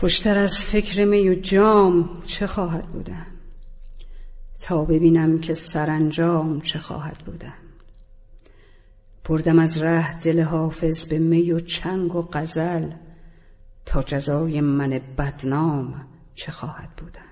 خوشتر از فکر می و جام چه خواهد بودن؟ تا ببینم که سرانجام چه خواهد بودن. بردم از ره دل حافظ به می و چنگ و غزل تا جزای من بدنام چه خواهد بودن؟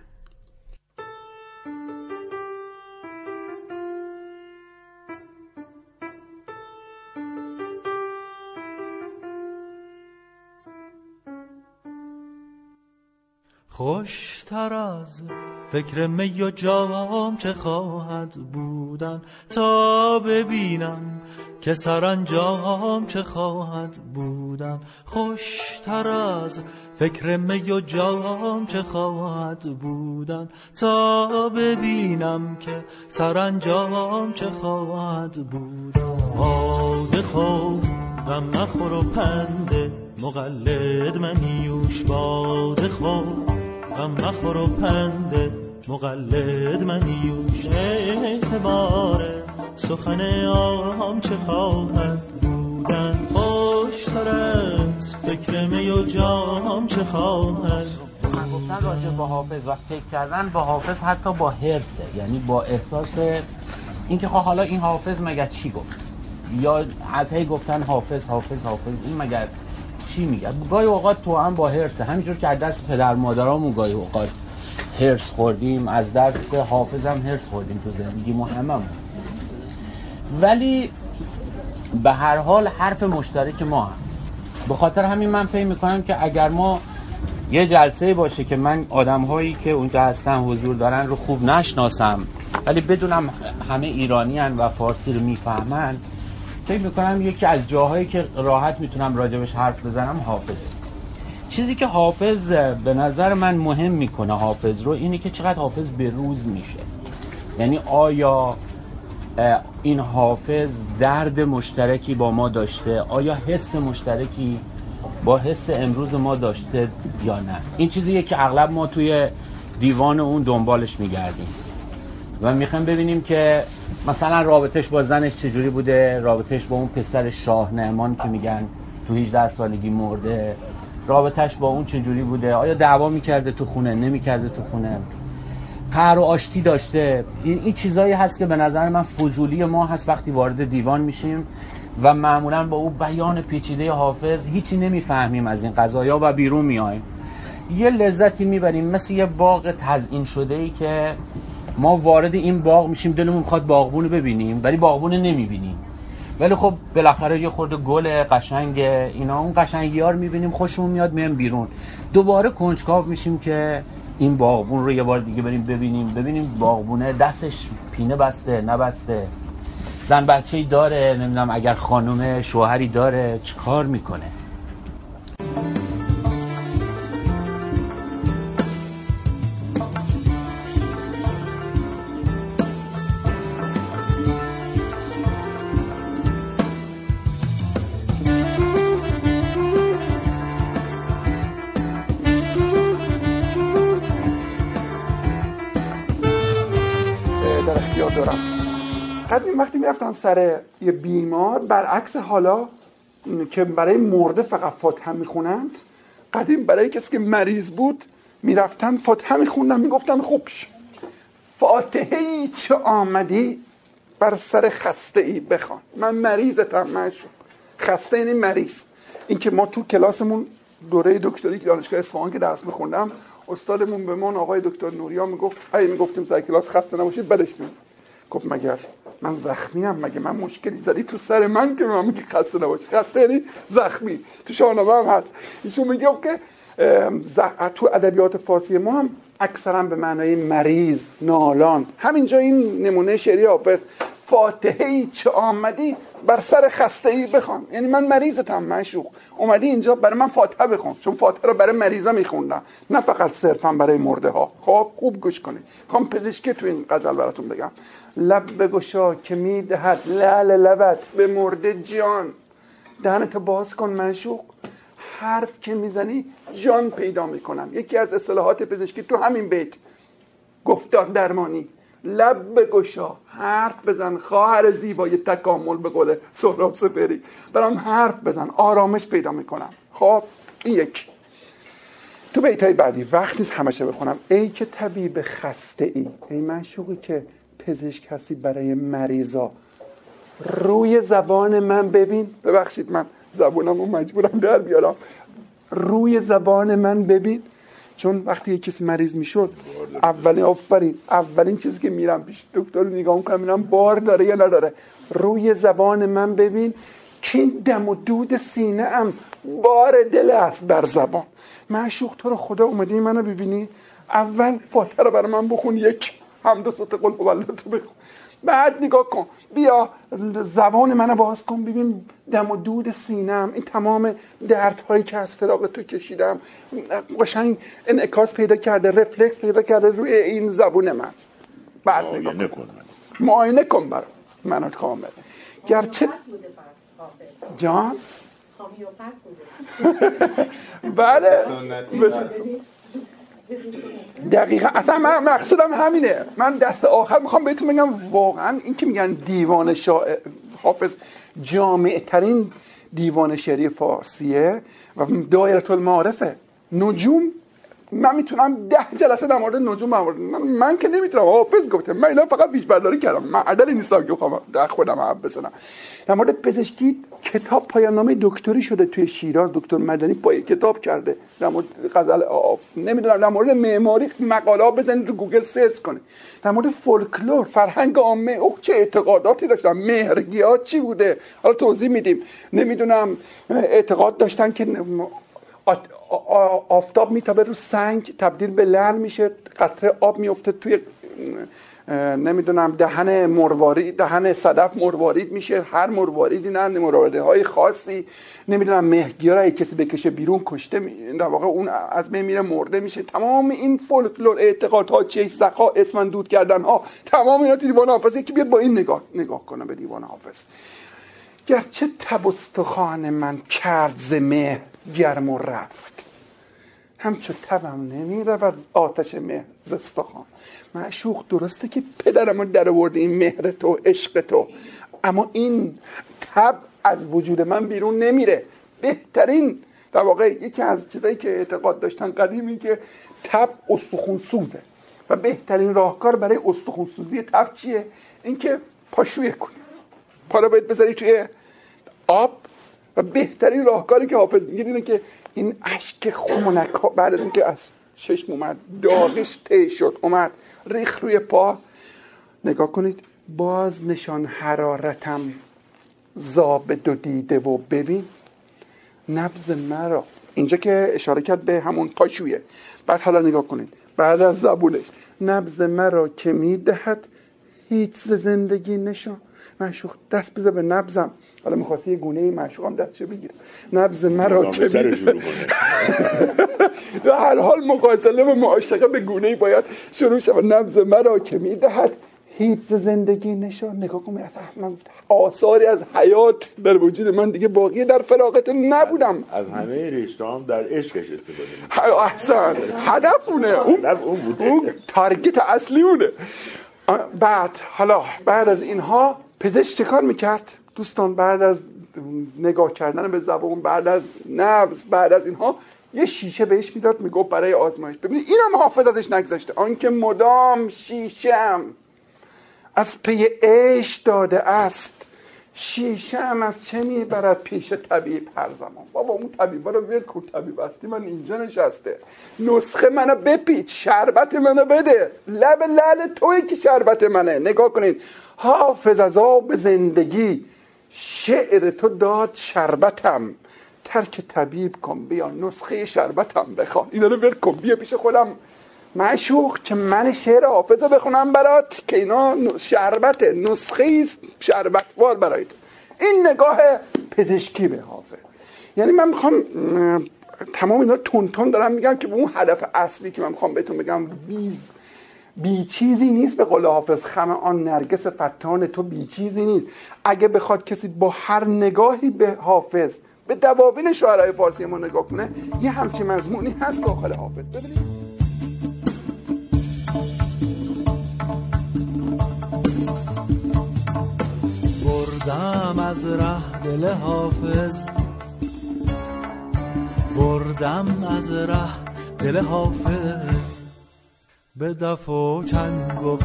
خوشتر از فکر می و جام چه خواهد بودن تا ببینم که سرانجام چه خواهد بودن. خوشتر از فکر می و جام چه خواهد بودن تا ببینم که سرانجام چه خواهد بودن. باده خوب غم مخور و پنده مقلد منیوش باده خوب غم مخور و پنده مقلد منیوش اعتبار سخن آم چه خواهد بودن؟ خوشتر از فکر می و جام چه خواهد؟ گفتن راجع با حافظ و فکر کردن با حافظ حتی با حرسه یعنی با احساس اینکه خب حالا این حافظ مگر چی گفت؟ یا از هی گفتن حافظ حافظ حافظ این مگر چی میگه؟ گاهی اوقات تو هم با هرسه همینجور که از دست پدر مادرامون گاهی اوقات هرس خوردیم از دست حافظ هم هرس خوردیم تو زندگی ما هممون. ولی به هر حال حرف مشترک ما هست. به خاطر همین من فکر می‌کنم که اگر ما یه جلسه باشه که من آدم هایی که اونجا هستن حضور دارن رو خوب نشناسم ولی بدونم همه ایرانی هن و فارسی رو می‌فهمن فکر می‌کنم یکی از جاهایی که راحت می‌تونم راجبش حرف بزنم حافظه. چیزی که حافظ به نظر من مهم می‌کنه حافظ رو اینه که چقدر حافظ به روز میشه. یعنی آیا این حافظ درد مشترکی با ما داشته؟ آیا حس مشترکی با حس امروز ما داشته یا نه؟ این چیزیه که اغلب ما توی دیوان اون دنبالش میگردیم. و می‌خوایم ببینیم که مثلا رابطش با زنش چجوری بوده؟ رابطش با اون پسر شاه نعمان که میگن تو 18 سالگی مرده. رابطش با اون چجوری بوده؟ آیا دعوا می‌کرده تو خونه؟ نمی‌کرده تو خونه؟ قهر و آشتی داشته. این, این چیزایی هست که به نظر من فضولی ما هست وقتی وارد دیوان میشیم و معمولا با او بیان پیچیده حافظ هیچی نمی‌فهمیم از این قضايا و بیرون میایم یه لذتی می‌بریم مثل یه باغ تزئین شده ای که ما وارد این باغ میشیم دلمون می‌خواد باغبون رو ببینیم ولی باغبون نمی‌بینیم. ولی خب بالاخره یه خورده گل قشنگ اینا اون قشنگی رو می‌بینیم خوشمون میاد میام بیرون. دوباره کنجکاو میشیم که این باغبون رو یه بار دیگه بریم ببینیم. ببینیم باغبونه دستش پینه بسته نبسته. زن بچه ای داره نمی‌دونم اگر خانم شوهری داره چیکار می‌کنه؟ سر یه بیمار برعکس حالا که برای مرده فقط فاتحه می‌خونند قدیم برای کسی که مریض بود می‌رفتن فاتحه میخوندن می‌گفتن خوبش فاتحه ای چه آمدی بر سر خسته ای بخوان. من مریضتم من خسته این مریض. این که ما تو کلاسمون دوره دکتری که دانشگاه اصفهان که درس میخوندم استادمون به من آقای دکتر نوریا می‌گفت ای می‌گفتیم سر کلاس خسته نباشید بدش میاد گفت مگر من زخمی هم مگه من مشکلی زدی تو سر من که من میگه خسته نباشی؟ خسته یعنی زخمی. تو شاهنامه هم هست. ایشون میگه که تو ادبیات فارسی ما هم اکثرا به معنای مریض نالان. همینجا این نمونه شعری حافظ. فاتحه ای چه آمدی بر سر خسته ای بخوان. یعنی من مریضتم مشوق اومدی اینجا برای من فاتحه بخون. چون فاتحه رو برای مریضا میخوندم. نه فقط صرفا برای مرده ها. خب خوب گوش کنید. خواهم پزشکی تو این غزل براتون بگم. لب بگشا که می‌دهد لعل لبت به مرده جان دهنتو باز کن مشوق حرف که می‌زنی جان پیدا می‌کنم. یکی از اصطلاحات پزشکی تو همین بیت. گفتار درمانی. لب بگشا. حرف بزن خواهر زیبای تکامل به قول سهراب سپری برام حرف بزن. آرامش پیدا می‌کنم. خب این یک. تو بیتای بعدی وقت نیست همشه بخونم ای که طبیب خسته ای ای منشوقی که پزشک هستی برای مریضا. روی زبان من ببین. ببخشید من زبونم رو مجبورم در بیارم. روی زبان من ببین. چون وقتی یه کسی مریض می‌شد اولین آفرین اولین چیزی که میرم پیش دکتر رو نگاه می‌کنم میرم بار داره یا نداره. روی زبان من ببین. که دم و دود سینه ام. بار دل است بر زبان. معشوق تو رو خدا اومدی منو ببینی. اول فاتحه رو برای من بخون یک. حمد و ست قل تو بخون. بعد نگاه کن. بیا زبان منو باز کن. ببین دم و دود سینم. این تمام دردهایی که از فراغ تو کشیدم. قشنگ انعکاس پیدا کرده. رفلکس پیدا کرده روی این زبون من. بعد نگاه کن. معاینه کن برام. منو کامل گرچه جان؟ بله. دقیقا. اصلا من مقصودم همینه. من دست آخر می‌خوام بهتون بگم واقعا این که میگن دیوان شا... حافظ جامع ترین دیوان شعری فارسیه و دایره المعارفه نجوم من می‌تونم ده جلسه در مورد نجوم من, من که نمی‌تونم. حافظ گفته. من اینا فقط پیش برداری کردم. من عدلی نیستم که بخوام در خودم حرف بزنم. در مورد پزشکی کتاب پایان نامه دکتری شده توی شیراز دکتر مدنی پای کتاب کرده. در مورد غزل نمی‌دونم در مورد معماری مقاله بزنید تو گوگل سرچ کنید. در مورد فولکلور فرهنگ عامه او چه اعتقاداتی داشتن؟ مهرگی چی بوده؟ حالا توضیح میدیم. نمی‌دونم اعتقاد داشتن که آفتاب میتابه رو سنگ تبدیل به لعل میشه قطره آب میفته توی نمی‌دونم دهن مروارید دهن صدف مروارید میشه. هر مرواریدی نه مروارید های خاصی. نمی‌دونم مهگیارا کسی بکشه بیرون کشته در واقع اون از بین میره مرده میشه. تمام این فولکلور اعتقادها چه سخا اسمن دود کردن ها تمام اینا تو دیوان حافظ. یکی بیاد با این نگاه نگاه کنه به دیوان حافظ. گرچه تبستخان من کرد ز گرم و رفت. همچو تبم نمی رود آتش مهر زستخان معشوق درسته که پدرم در آورده این مهر تو عشق تو. اما این تب از وجود من بیرون نمیره. بهترین در واقع یکی از چیزایی که اعتقاد داشتن قدیمی که تب استخون سوزه و بهترین راهکار برای استخون سوزی تب چیه؟ اینکه پاشویه کنی پا رو باید بذاری توی آب. و بهترین راهکاری که حافظ میگه اینه که این اشک خونک بعد از اینکه از چشم اومد داغش تی شد اومد ریخ روی پا. نگاه کنید باز نشان حرارتم زاب دو دیده و ببین نبز مرا. اینجا که اشاره کرد به همون پاشویه. بعد حالا نگاه کنید بعد از زبونش. نبز مرا که می‌دهد هیچ زندگی نشان. معشوق دست بذار به نبزم حالا می‌خواستی یه گونه معشوقم دستشو بگیره نبز مرا که در هر حال مقایسه و معاشقه به گونه ای باید شروع شود. نبز مرا که می‌دهد هیچ زندگی نشان. نگاه کنم من آثاری از حیات در وجود من دیگه باقی در فراغت نبودم. از, همه رشته در عشقش استفاده احسن. هدف اونه اون, اون تارگت اصلی اونه بعد حالا بعد از اینها پزشک چه کار می‌کرد؟ دوستان بعد از نگاه کردن به زبان بعد از نبز بعد از اینها یه شیشه بهش می‌داد می‌گفت برای آزمایش. ببینید اینم حافظ ازش نگذشته. آنکه مدام شیشم از پی عش داده است شیشه هم از چه می‌برد پیش طبیب هر زمان؟ بابا اون طبیب رو ول کن طبیب هستی من اینجا نشسته. نسخه منو بپیچ شربت منو بده. لب لعل توی که شربت منه. نگاه کنید حافظ از آب زندگی شعر تو داد شربتم. ترک طبیب کن بیا نسخه شربتم بخواه اینا رو ول کن بیا پیش خودم. معشوق که من شعر حافظه بخونم برات که اینا شربت نسخه است شربتوار برای تو. این نگاه پزشکی به حافظ یعنی من می‌خوام تمام اینا تون تون دارم میگم که به اون هدف اصلی که من می‌خوام بهتون بگم بی بی چیزی نیست به قول حافظ. خم آن نرگس فتان تو بی چیزی نیست. اگه بخواد کسی با هر نگاهی به حافظ به دواوین شعرهای فارسی ما نگاه کنه یه همچین مضمونی هست داخل حافظ. ببینید. بردم از ره دل حافظ. بردم از ره دل حافظ. به دف و چنگ و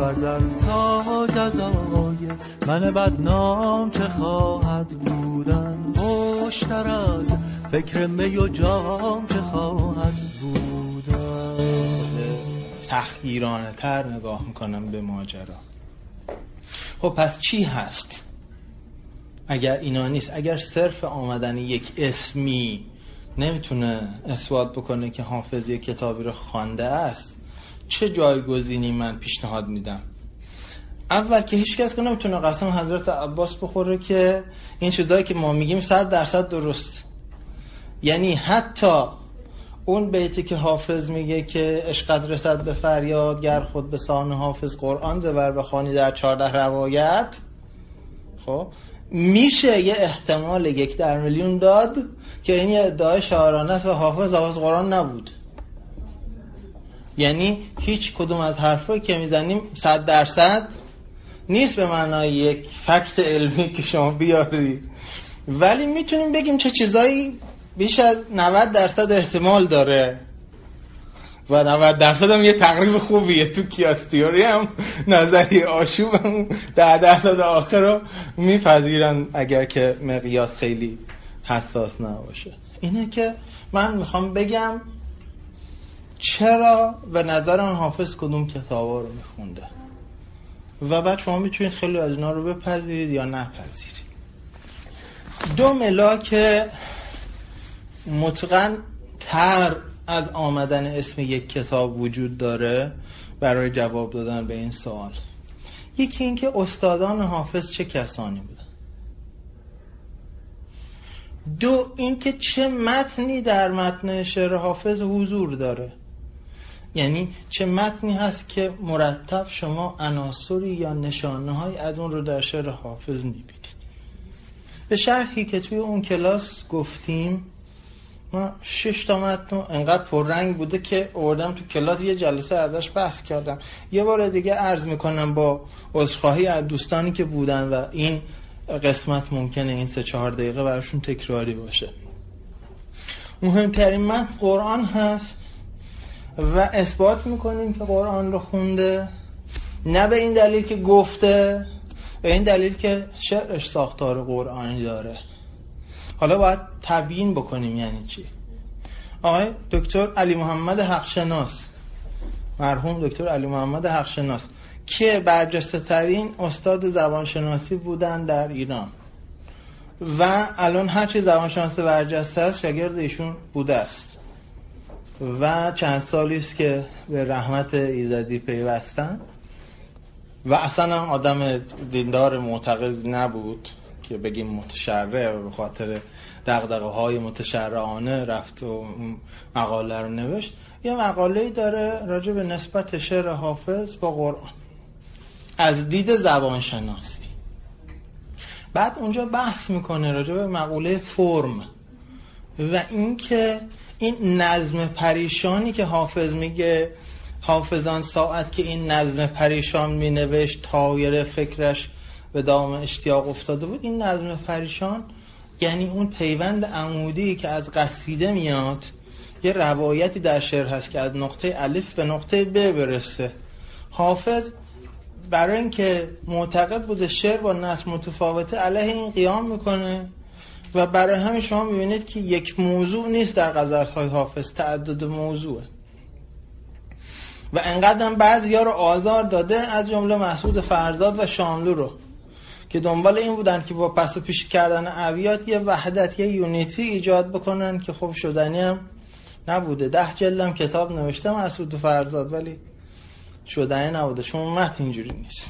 تا جزای من بدنام چه خواهد بودن. خوشتر از فکر می و جام چه خواهد بودن. سختگیرانه تر نگاه می‌کنم به ماجرا. خب پس چی هست؟ اگر اینا نیست اگر صرف آمدن یک اسمی نمی‌تونه اثبات بکنه که حافظ یک کتابی رو خوانده است چه جایگزینی من پیشنهاد میدم؟ اول که هیچ کس که نمی‌تونه قسم حضرت عباس بخوره که این چیزایی که ما میگیم صد درصد درست. یعنی حتی اون بیتی که حافظ میگه که عشقت رسد به فریاد گر خود به سان حافظ قرآن زبر بخوانی در چارده روایت خب میشه یه احتمال یک در میلیون داد که این یه ادعای شاعرانه و حافظ حافظ قرآن نبود. یعنی هیچ کدوم از حرفایی که می‌زنیم صد درصد نیست به معنای یک فکت علمی که شما بیاری. ولی می‌تونیم بگیم چه چیزایی بیش از 90 درصد احتمال داره. و 90 درصد هم یه تقریب خوبیه. تو کیاستیوری هم نظری آشوب هم 10 درصد آخر رو میپذیرن اگر که مقیاس خیلی حساس نباشه. اینه که من می‌خوام بگم چرا به نظر من حافظ کدوم کتابا رو میخونده؟ و بعد شما می‌تونید خیلی از اینا رو بپذیرید یا نپذیرید. دو ملاک متقن تر از آمدن اسم یک کتاب وجود داره برای جواب دادن به این سوال. یکی اینکه استادان حافظ چه کسانی بودن؟ دو اینکه چه متنی در متن شعر حافظ حضور داره؟ یعنی چه متنی هست که مرتب شما عناصری یا نشانه های از اون رو در شعر حافظ می‌بینید؟ به شرحی که توی اون کلاس گفتیم ما شش تا متن انقدر پررنگ بوده که اوردم تو کلاس یه جلسه ازش بحث کردم. یه بار دیگه عرض می‌کنم با عذرخواهی از دوستانی که بودن و این قسمت ممکنه این سه چهار دقیقه براشون تکراری باشه. مهمترین متن قرآن هست. و اثبات می‌کنیم که قرآن رو خونده نه به این دلیل که گفته به این دلیل که شعرش ساختار قرآنی داره. حالا باید تبیین بکنیم یعنی چی؟ آقای دکتر علی محمد حقشناس مرحوم دکتر علی محمد حقشناس که برجسته ترین استاد زبانشناسی بودن در ایران. و الان هرچی زبانشناسی برجسته است شاگرد ایشون بوده است. و چند سالی است که به رحمت ایزدی پیوستن و اصلا آدم دیندار معتقد نبود که بگیم متشرع به خاطر دقدقه های متشرعانه رفت و مقاله رو نوشت. یه مقاله داره راجع به نسبت شعر حافظ با قرآن. از دید زبان شناسی بعد اونجا بحث می‌کنه راجع به مقوله فرم و اینکه این نظم پریشانی که حافظ میگه حافظان ساعت که این نظم پریشان می نوشت تایر فکرش به دام اشتیاق افتاده بود این نظم پریشان یعنی اون پیوند عمودی که از قصیده میاد یه روایتی در شعر هست که از نقطه الف به نقطه ب برسه. حافظ برای اینکه معتقد بوده شعر با نصب متفاوته علیه این قیام می‌کنه. و برای همین شما می‌بینید که یک موضوع نیست در غزل های حافظ تعدد موضوعه و انقدر هم ها رو آزار داده از جمله محسود فرزاد و شاملو رو که دنبال این بودن که با پس و پیش کردن عویات یه وحدت یه یونیتی ایجاد بکنن که خب شدنی هم نبوده. ده جلدم کتاب نوشته محسود فرزاد ولی شدنی نبوده. چون متن اینجوری نیست.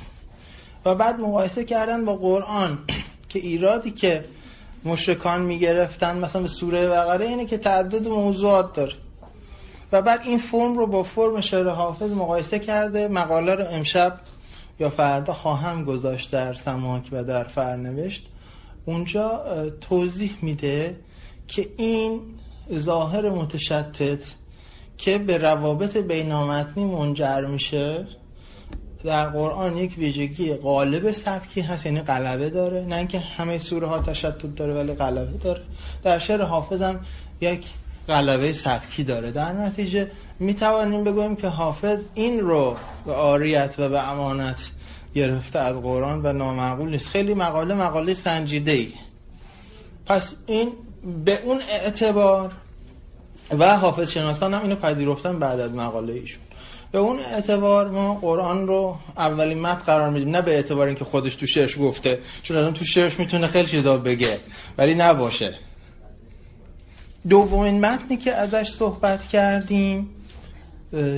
و بعد مقایسه کردن با قرآن که ایرادی که مشرکان می‌گرفتن مثلا به سوره بقره اینه که تعدد موضوعات داره. و بعد این فرم رو با فرم شعر حافظ مقایسه کرده مقاله رو امشب یا فردا خواهم گذاشت در سماک و در فرنوشت. اونجا توضیح میده که این ظاهر متشتت که به روابط بینامتنی منجر میشه در قرآن یک ویژگی غالب سبکی هست یعنی غلبه داره. نه اینکه همه سوره ها تشتت داره ولی غلبه داره. در شعر حافظ هم یک غلبه سبکی داره. در نتیجه می توانیم بگوییم که حافظ این رو به آریت و به امانت گرفته از قرآن و نامعقول نیست. خیلی مقاله مقاله سنجیده ای پس این به اون اعتبار و حافظ شناسان هم اینو پذیرفتن بعد از مقاله ایشون به اون اعتبار ما قرآن رو اولین متن قرار میدیم. نه به اعتبار اینکه خودش تو شعرش گفته چون الان تو شعرش می‌تونه خیلی چیزا بگه ولی نباشه. دومین متنی که ازش صحبت کردیم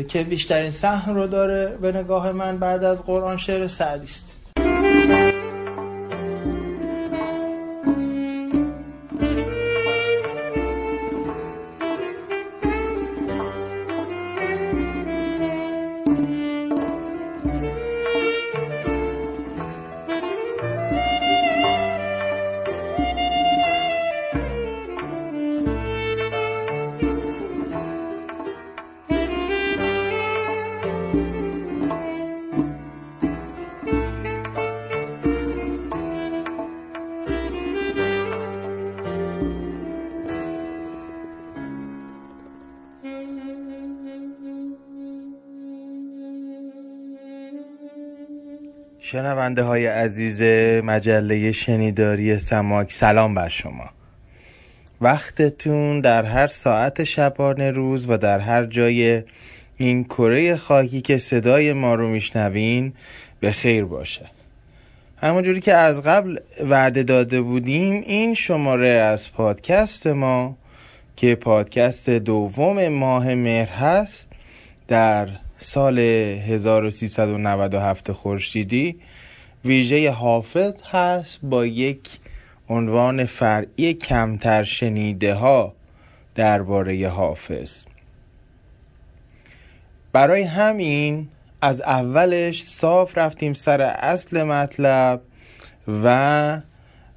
که بیشترین سهم رو داره به نگاه من بعد از قرآن شعر سعدی است. شنونده های عزیز مجله شنیداری سماک سلام بر شما. وقتتون در هر ساعت شبانه روز و در هر جای این کره خاکی که صدای ما رو میشنوین به خیر باشه. همونجوری که از قبل وعده داده بودیم این شماره از پادکست ما که پادکست دوم ماه مهر هست در سال 1397 خورشیدی ویژه حافظ هست با یک عنوان فرعی کمتر شنیده ها درباره حافظ. برای همین از اولش صاف رفتیم سر اصل مطلب و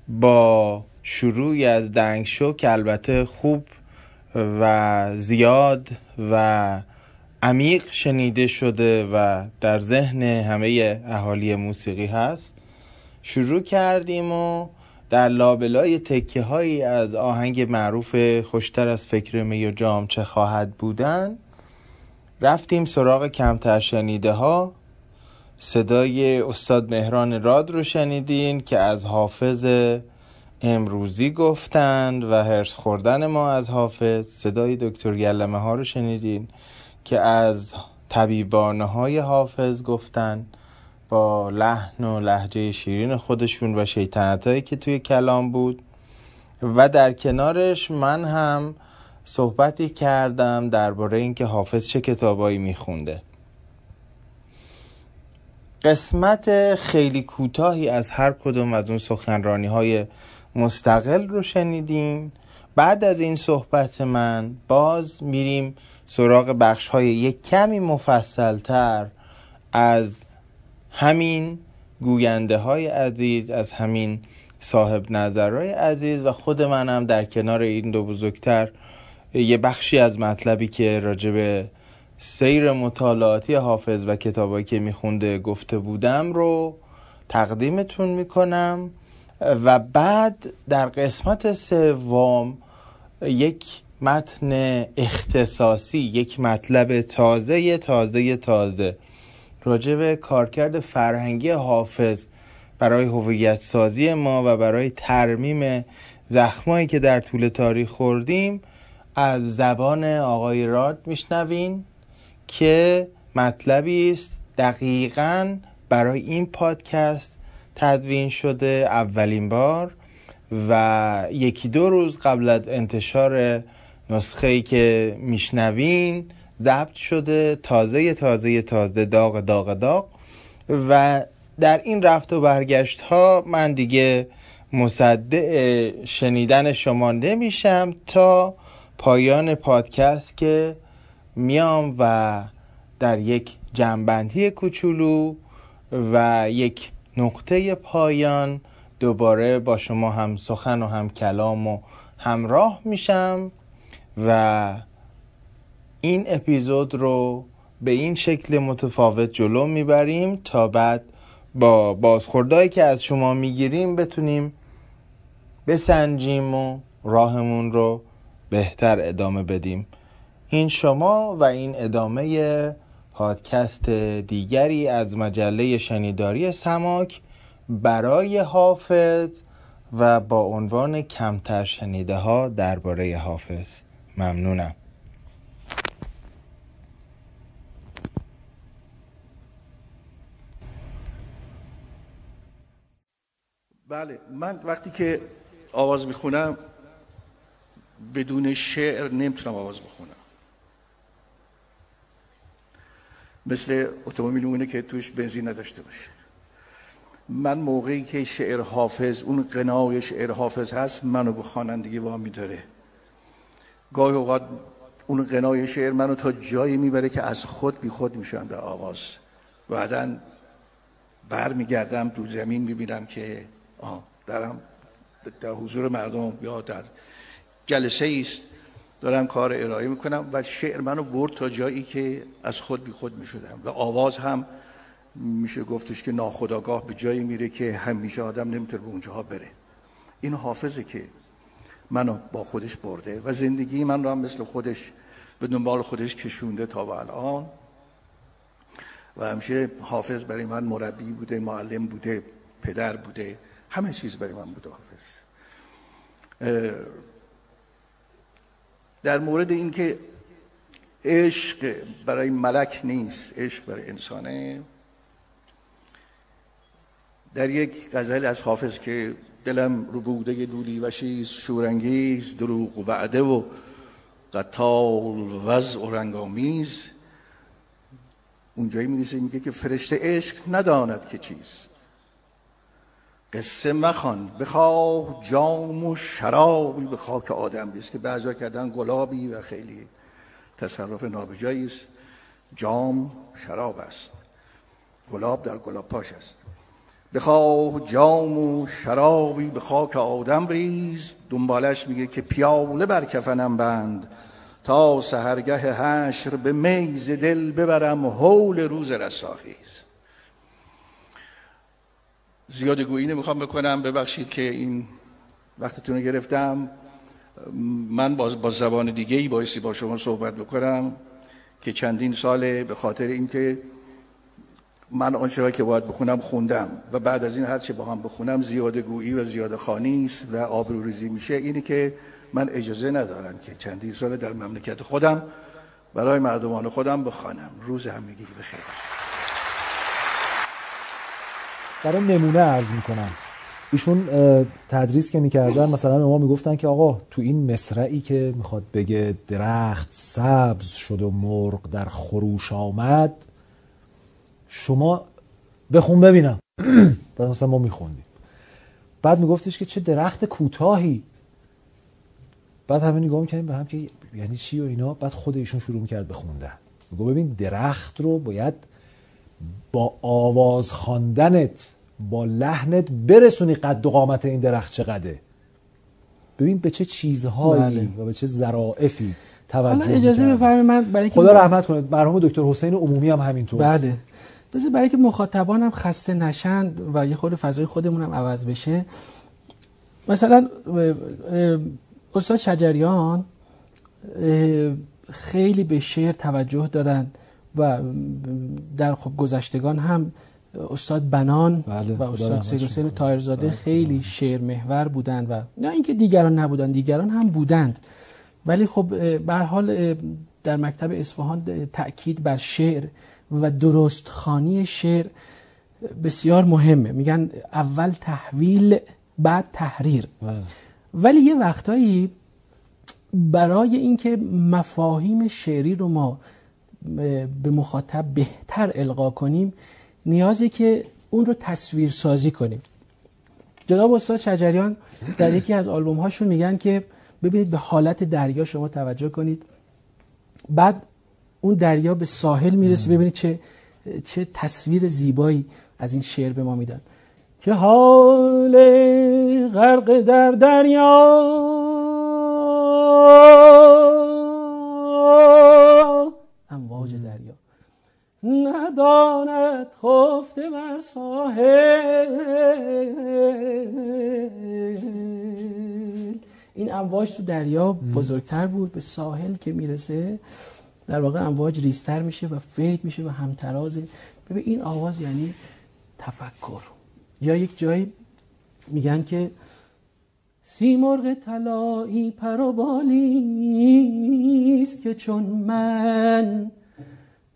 با شروعی از دنگشو که البته خوب و زیاد و عمیق شنیده شده و در ذهن همه اهالی موسیقی هست. شروع کردیم و در لابلای تکه هایی از آهنگ معروف خوشتر از فکر می و جام چه خواهد بودن رفتیم سراغ کمتر شنیده ها صدای استاد مهران راد رو شنیدین که از حافظ امروزی گفتند و هرس خوردن ما از حافظ. صدای دکتر گلمه ها رو شنیدین. که از طبیبانه های حافظ گفتن با لحن و لحجه شیرین خودشون و شیطنت هایی که توی کلام بود. و در کنارش من هم صحبتی کردم درباره اینکه حافظ چه کتابایی میخونده. قسمت خیلی کوتاهی از هر کدوم از اون سخنرانی های مستقل رو شنیدیم. بعد از این صحبت من باز میریم سراغ بخش های یک کمی مفصل تر از همین گوینده های عزیز از همین صاحب نظرهای عزیز و خود منم در کنار این دو بزرگتر یه بخشی از مطلبی که راجب سیر مطالعاتی حافظ و کتابایی که میخونده گفته بودم رو تقدیمتون می‌کنم و بعد در قسمت سوم یک متن اختصاصی یک مطلب تازه تازه تازه. راجع به کارکرد فرهنگی حافظ برای هویت سازی ما و برای ترمیم زخمایی که در طول تاریخ خوردیم از زبان آقای راد میشنوین که مطلبی است دقیقا برای این پادکست تدوین شده اولین بار و یکی دو روز قبل از انتشار نسخه ای که میشنوین ضبط شده تازه تازه تازه داغ داغ داغ. و در این رفت و برگشت ها من دیگه مصدع شنیدن شما نمیشم تا پایان پادکست که میام و در یک جنبندی کوچولو و یک نقطه پایان دوباره با شما هم سخن و هم کلام و همراه میشم. و این اپیزود رو به این شکل متفاوت جلو می‌بریم تا بعد با بازخوردهایی که از شما می‌گیریم بتونیم بسنجیم و راهمون رو بهتر ادامه بدیم. این شما و این ادامه پادکست دیگری از مجله شنیداری سماک برای حافظ و با عنوان کمتر شنیده ها درباره حافظ. ممنونم. بله من وقتی که آواز می‌خونم بدون شعر نمی‌تونم آواز بخونم. مثل اتومبیل اونه که توش بنزین نداشته باشه. من موقعی که شعر حافظ اون قنای شعر حافظ هست منو به خوانندگی وامی داره. گاهی اوقات اون قنای شعر منو تا جایی می‌بره که از خود بی خود میشم در آواز. بعدا بر میگردم رو زمین می‌بینم که آه دارم در حضور مردم یا در جلسه است دارم کار ارائه می‌کنم و شعر منو برد تا جایی که از خود بی خود می‌شدم. و آواز هم میشه گفتش که ناخداگاه به جایی میره که همیشه آدم نمی‌تونه به اونجاها بره. این حافظه که منو با خودش برده و زندگی من رو هم مثل خودش به دنبال خودش کشونده تا به الان. و همیشه حافظ برای من مربی بوده معلم بوده پدر بوده همه چیز برای من بوده حافظ. در مورد اینکه عشق برای ملک نیست عشق برای انسانه در یک غزل از حافظ که دلم رو بوده دولی و شیز شورانگیز دروغ و وعده و قتال وضع و رنگامیز اونجایی می‌رسه میگه که فرشته عشق نداند که چیز. قصه مخوان بخواه جام و شرابی به خاک آدم. بیست که بعضا کردن گلابی و خیلی تصرف نابجایی است. جام شراب است. گلاب در گلاب پاش است. بخواه جام و شرابی به خاک آدم ریز. دنبالش میگه که پیاله بر کفنم بند. تا سهرگه حشر به میز دل ببرم حول روز رساخیز زیاد گویی نمی‌خوام بکنم. ببخشید که این وقتتون رو گرفتم. من باز با زبان دیگه ای بایستی با شما صحبت بکنم که چندین ساله به خاطر اینکه من آنچه که باید بخونم خوندم و بعد از این هرچه با هم بخونم زیاده گویی و زیاده خانی است و آبروریزی میشه. اینی که من اجازه ندارم که چندین سال در مملکت خودم برای مردمان خودم بخوانم. روز همگی بخیر. برای نمونه عرض می‌کنم. ایشون تدریس که می‌کردن مثلا به ما می‌گفتن که آقا تو این مصرعی که می‌خواد بگه درخت سبز شد و مرغ در خروش آمد شما بخون ببینم. بعد مثلا ما میخوندیم. بعد میگفتش که چه درخت کوتاهی. بعد همه نگاه می‌کنیم به هم که یعنی چی و اینا. بعد خود ایشون شروع می‌کرد بخوندن میگو ببین درخت رو باید با آواز خواندنت با لحنت برسونی قد و قامت این درخت چقدره. ببین به چه چیزهایی بله. و به چه ظرافی توجه حالا اجازه. بفرمایید من برای خدا رحمت کنه مرحوم دکتر حسین عمومی هم همینطور. بله. بذار برای که مخاطبانم خسته نشند و یه خود فضای خودمون هم عوض بشه. مثلا استاد شجریان خیلی به شعر توجه دارن و در خب گذشتگان هم استاد بنان بله، و استاد سید حسین کنه. طاهرزاده بله، خیلی شعر محور بودند و نه اینکه دیگران نبودند دیگران هم بودند. ولی خب به حال در مکتب اصفهان اه، تأکید بر شعر و درست خانی شعر بسیار مهمه. میگن اول تحویل بعد تحریر. بله. ولی یه وقتایی برای اینکه مفاهیم شعری رو ما به مخاطب بهتر القا کنیم نیازی که اون رو تصویر سازی کنیم. جناب استاد شجریان در یکی از آلبوم هاشون میگن که ببینید به حالت دریا شما توجه کنید. بعد اون دریا به ساحل می‌رسه ببینید چه چه تصویر زیبایی از این شعر به ما میدن. که حال غرق در دریا امواج دریا. نداند خفته بر ساحل. این امواج تو دریا بزرگتر بود به ساحل که می‌رسه. در واقع امواج ریستر میشه و فید میشه و همترازه ببین این آواز یعنی تفکر. یا یک جایی میگن که سیمرغ طلایی پروبالی است که چون من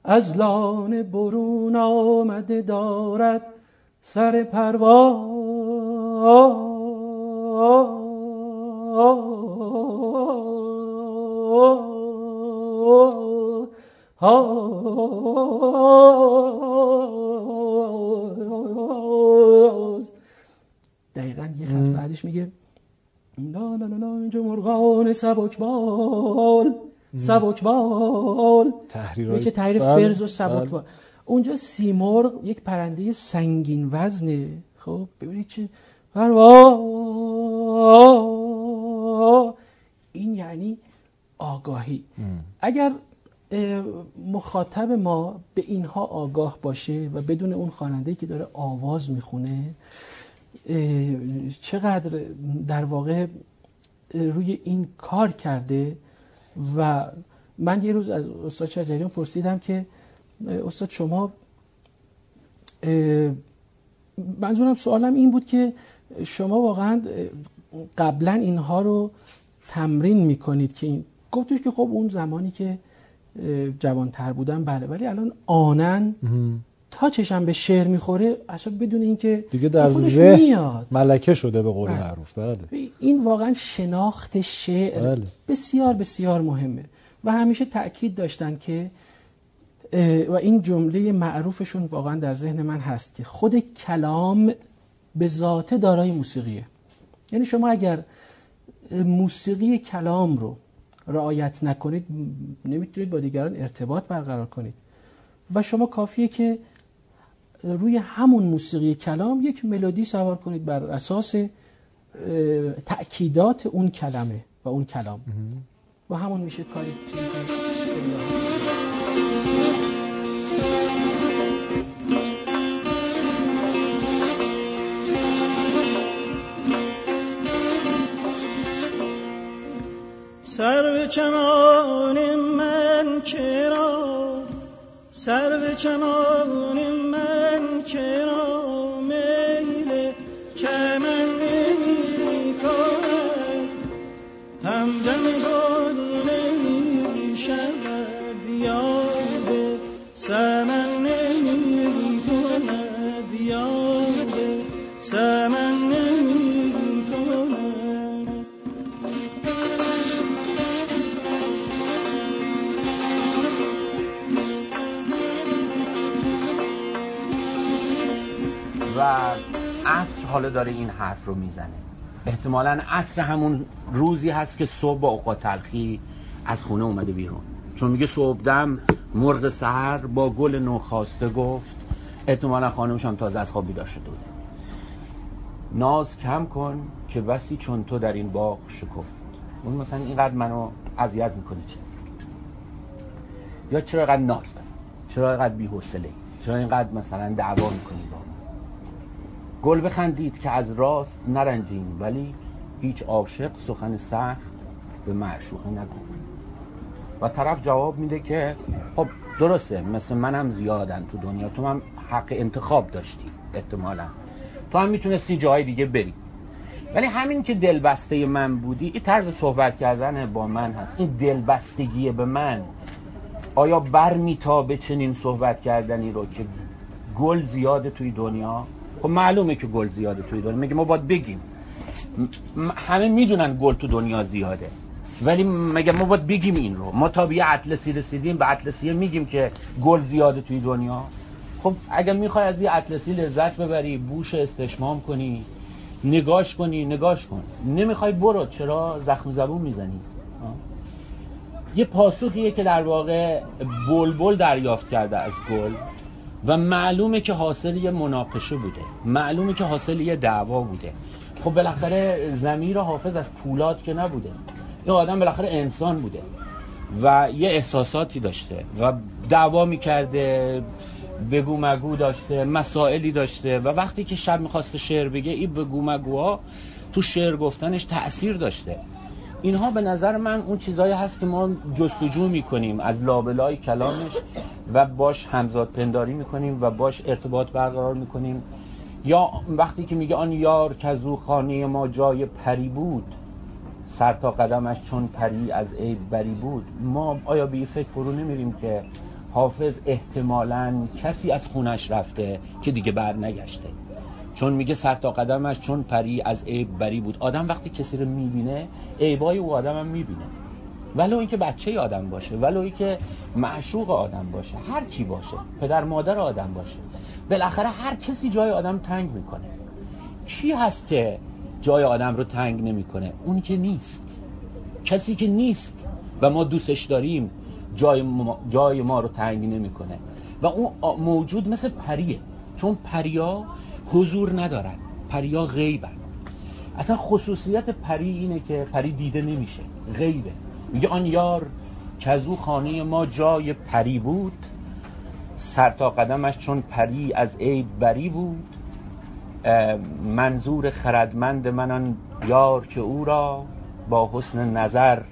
از لانه برون آمده دارد سر پرواز دقیقا یه خط بعدش میگه لا لا لا اینجا مرغان سبکبال سبکبال. یه چه تحریر بله، فرز و سبکبال. اونجا سیمرغ یک پرنده سنگین وزنه. خب ببینید چه پروا. این یعنی آگاهی. اگر مخاطب ما به اینها آگاه باشه و بدون اون خواننده که داره آواز می‌خونه چقدر در واقع روی این کار کرده و من یه روز از استاد شجریان پرسیدم که استاد شما منظورم سوالم این بود که شما واقعا قبلا اینها رو تمرین می‌کنید که این گفتش که خب اون زمانی که جوانتر بودم بله ولی الان آنن تا چشم به شعر می‌خوره اصلا بدون اینکه دیگه در میاد. ملکه شده به قول بله. معروف بله. این واقعا شناخت شعر بله. بسیار بسیار مهمه. و همیشه تاکید داشتن که و این جمله معروفشون واقعا در ذهن من هست که خود کلام به ذاته دارای موسیقیه. یعنی شما اگر موسیقی کلام رو رعایت نکنید نمی‌تونید با دیگران ارتباط برقرار کنید. و شما کافیه که روی همون موسیقی کلام یک ملودی سوار کنید بر اساس تأکیدات اون کلمه و اون کلام. و همون میشه کاری. سر به چمان من چرا سر به چمان من چرا حالا داره این حرف رو می‌زنه. احتمالا عصر همون روزی هست که صبح با اوقات تلخی از خونه اومده بیرون. چون میگه صبحدم مرغ سحر با گل نوخاسته گفت احتمالا خانمش هم تازه از خواب بیدار شده بوده. ناز کم کن که بسی چون تو در این باغ شکفت. اون مثلا اینقدر منو اذیت می‌کنه چه؟ یا چرا اینقدر ناز داری چرا اینقدر بی‌حوصله چرا اینقدر مثلا دعوا می‌کنی با من گل بخندید که از راست نرنجیم ولی هیچ عاشق سخن سخت به معشوقه نگو و طرف جواب میده که خب درسته مثل منم زیادن تو دنیا. تو هم حق انتخاب داشتی احتمالا. تو هم می‌تونستی جای دیگه بری. ولی همین که دلبسته من بودی این طرز صحبت کردن با من هست. این دلبستگی به من آیا بر میتابه چنین صحبت کردنی رو که گل زیاده توی دنیا؟ خب معلومه که گل زیاده توی دنیا. میگه ما باید بگیم؟ همه می‌دونن گل تو دنیا زیاده. ولی مگه ما باید بگیم این رو؟ ما تا به یه اطلسی رسیدیم به اطلسیه میگیم که گل زیاده توی دنیا. خب اگه می‌خوای از یه اطلسی لذت ببری بوش استشمام کنی نگاش کنی نگاش کن. نمی‌خوای برو چرا زخم زبون می‌زنی؟ یه پاسخیه که در واقع بلبل دریافت کرده از گل. و معلومه که حاصل یه مناقشه بوده. معلومه که حاصل یه دعوا بوده. خب بالاخره زمیر حافظ از پولاد که نبوده. این آدم بالاخره انسان بوده و یه احساساتی داشته و دعوا می‌کرده بگو مگو داشته مسائلی داشته و وقتی که شب می‌خواسته شعر بگه این بگو مگوها تو شعر گفتنش تأثیر داشته. اینها به نظر من اون چیزایی هست که ما جستجو می‌کنیم. از لابلای کلامش و باش همزاد پنداری می‌کنیم و باش ارتباط برقرار می‌کنیم. یا وقتی که میگه آن یار کزو خانه ما جای پری بود سر تا قدمش چون پری از عیب بری بود ما آیا به این فکر فرو نمیریم که حافظ احتمالا کسی از خونش رفته که دیگه بر نگشته چون میگه سر تا قدمش چون پری از عیب بری بود. آدم وقتی کسی رو می‌بینه عیبای او آدم هم می‌بینه. ولو اینکه بچه آدم باشه ولو اینکه معشوق آدم باشه هر کی باشه پدر مادر آدم باشه. بالاخره هر کسی جای آدم تنگ می‌کنه. کی هست که جای آدم رو تنگ نمی‌کنه؟ اون که نیست. کسی که نیست و ما دوستش داریم جای ما, جای ما رو تنگ نمی‌کنه. و اون موجود مثل پریه. چون پریا حضور ندارن پریا غیبن اصلا خصوصیت پری اینه که پری دیده نمیشه. غیبه. میگه آن یار که از او خانه ما جای پری بود سر تا قدمش چون پری از عیب بری بود. منظور خردمند من آن یار که او را با حسن نظر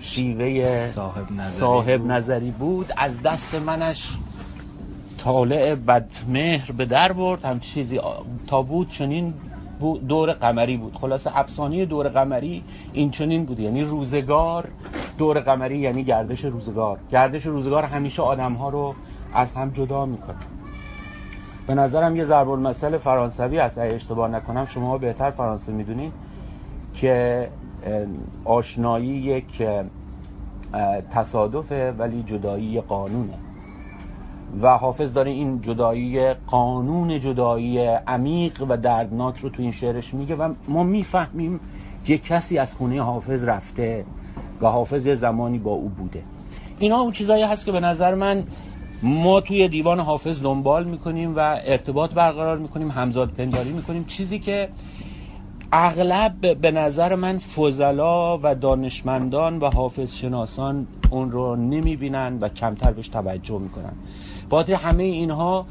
شیوه صاحب نظری, صاحب نظری بود از دست منش طالع بدمهر به در برد. هم چیزی تا بود چنین دور قمری بود. خلاصه افسانه دور قمری این چنین بود. یعنی روزگار دور قمری یعنی گردش روزگار. گردش روزگار همیشه آدم ها رو از هم جدا می‌کنه. به نظرم یه ضرب المثل فرانسوی هست اگه اشتباه نکنم شما بهتر فرانسه می‌دونید که آشنایی یک تصادفه ولی جدایی قانونه. و حافظ داره این جدایی قانون جدایی عمیق و دردناک رو تو این شعرش میگه و ما می‌فهمیم که کسی از خونه حافظ رفته و حافظ یه زمانی با او بوده. اینا اون چیزایی هست که به نظر من ما توی دیوان حافظ دنبال می‌کنیم و ارتباط برقرار می‌کنیم همزاد پنداری می‌کنیم. چیزی که اغلب به نظر من فضلا و دانشمندان و حافظ شناسان اون رو نمی‌بینن و کمتر بهش توجه می‌کنن. باید همه اینها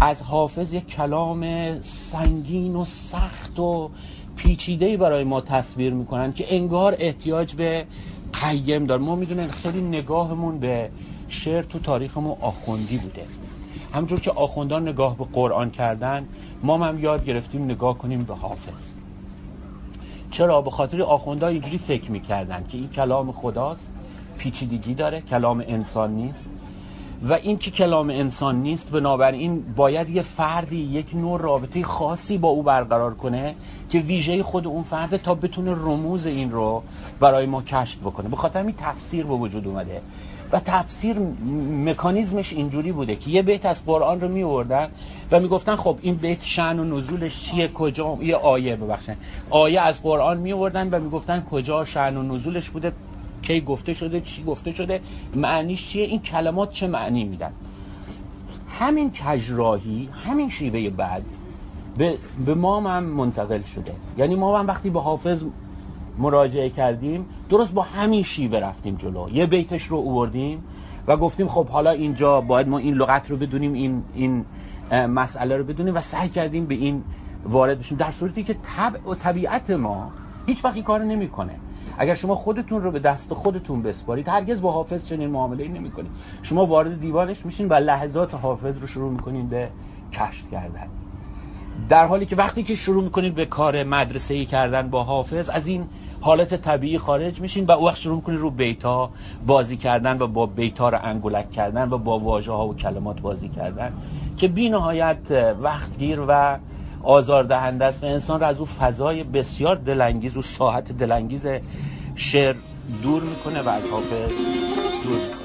از حافظ یک کلام سنگین و سخت و پیچیده برای ما تصویر می‌کنن که انگار احتیاج به قیم دار. ما می‌دونن خیلی نگاهمون به شعر تو تاریخمون آخوندی بوده. همجور که آخوندان نگاه به قرآن کردن ما هم یاد گرفتیم نگاه کنیم به حافظ. چرا؟ به خاطر آخوندها اینجوری فکر می‌کردن که این کلام خداست پیچیدگی داره کلام انسان نیست. و این که کلام انسان نیست بنابراین باید یه فردی یک نوع رابطه خاصی با او برقرار کنه که ویژه خود اون فرد تا بتونه رموز این رو برای ما کشف بکنه. به خاطر این تفسیر به وجود اومده. و تفسیر مکانیزمش اینجوری بوده که یه بیت از قرآن رو میوردن و می‌گفتن خب این بیت شن و نزولش چیه کجا یه آیه ببخشن آیه از قرآن میوردن و می‌گفتن کجا شن و نزولش بوده. کی گفته شده چی گفته شده معنیش چیه این کلمات چه معنی میدن؟ همین کجراهی همین شیوه بعد به, به ما هم منتقل شده. یعنی ما هم وقتی به حافظ مراجعه کردیم درست با همین شیوه رفتیم جلو. یه بیتش رو اووردیم و گفتیم خب حالا اینجا باید ما این لغت رو بدونیم این, این مسئله رو بدونیم و سعی کردیم به این وارد بشیم. در صورتی که طبع و طبیعت ما هیچ وقت این کار نمی‌کنه. اگر شما خودتون رو به دست خودتون بسپارید هرگز با حافظ چنین معامله نمی کنید شما وارد دیوانش میشین و لحظات حافظ رو شروع می‌کنین به کشف کردن. در حالی که وقتی که شروع می‌کنید به کار مدرسه ای کردن با حافظ از این حالت طبیعی خارج میشین و او وقت شروع می‌کنید رو بیتا بازی کردن و با بیتا رو انگولک کردن و با واژه ها و کلمات بازی کردن. که بی نهایت وقتگیر و آزاردهنده است. و انسان را از او فضای بسیار دلانگیز و ساحت دلانگیز شعر دور می‌کنه و از حافظ دور می‌کنه.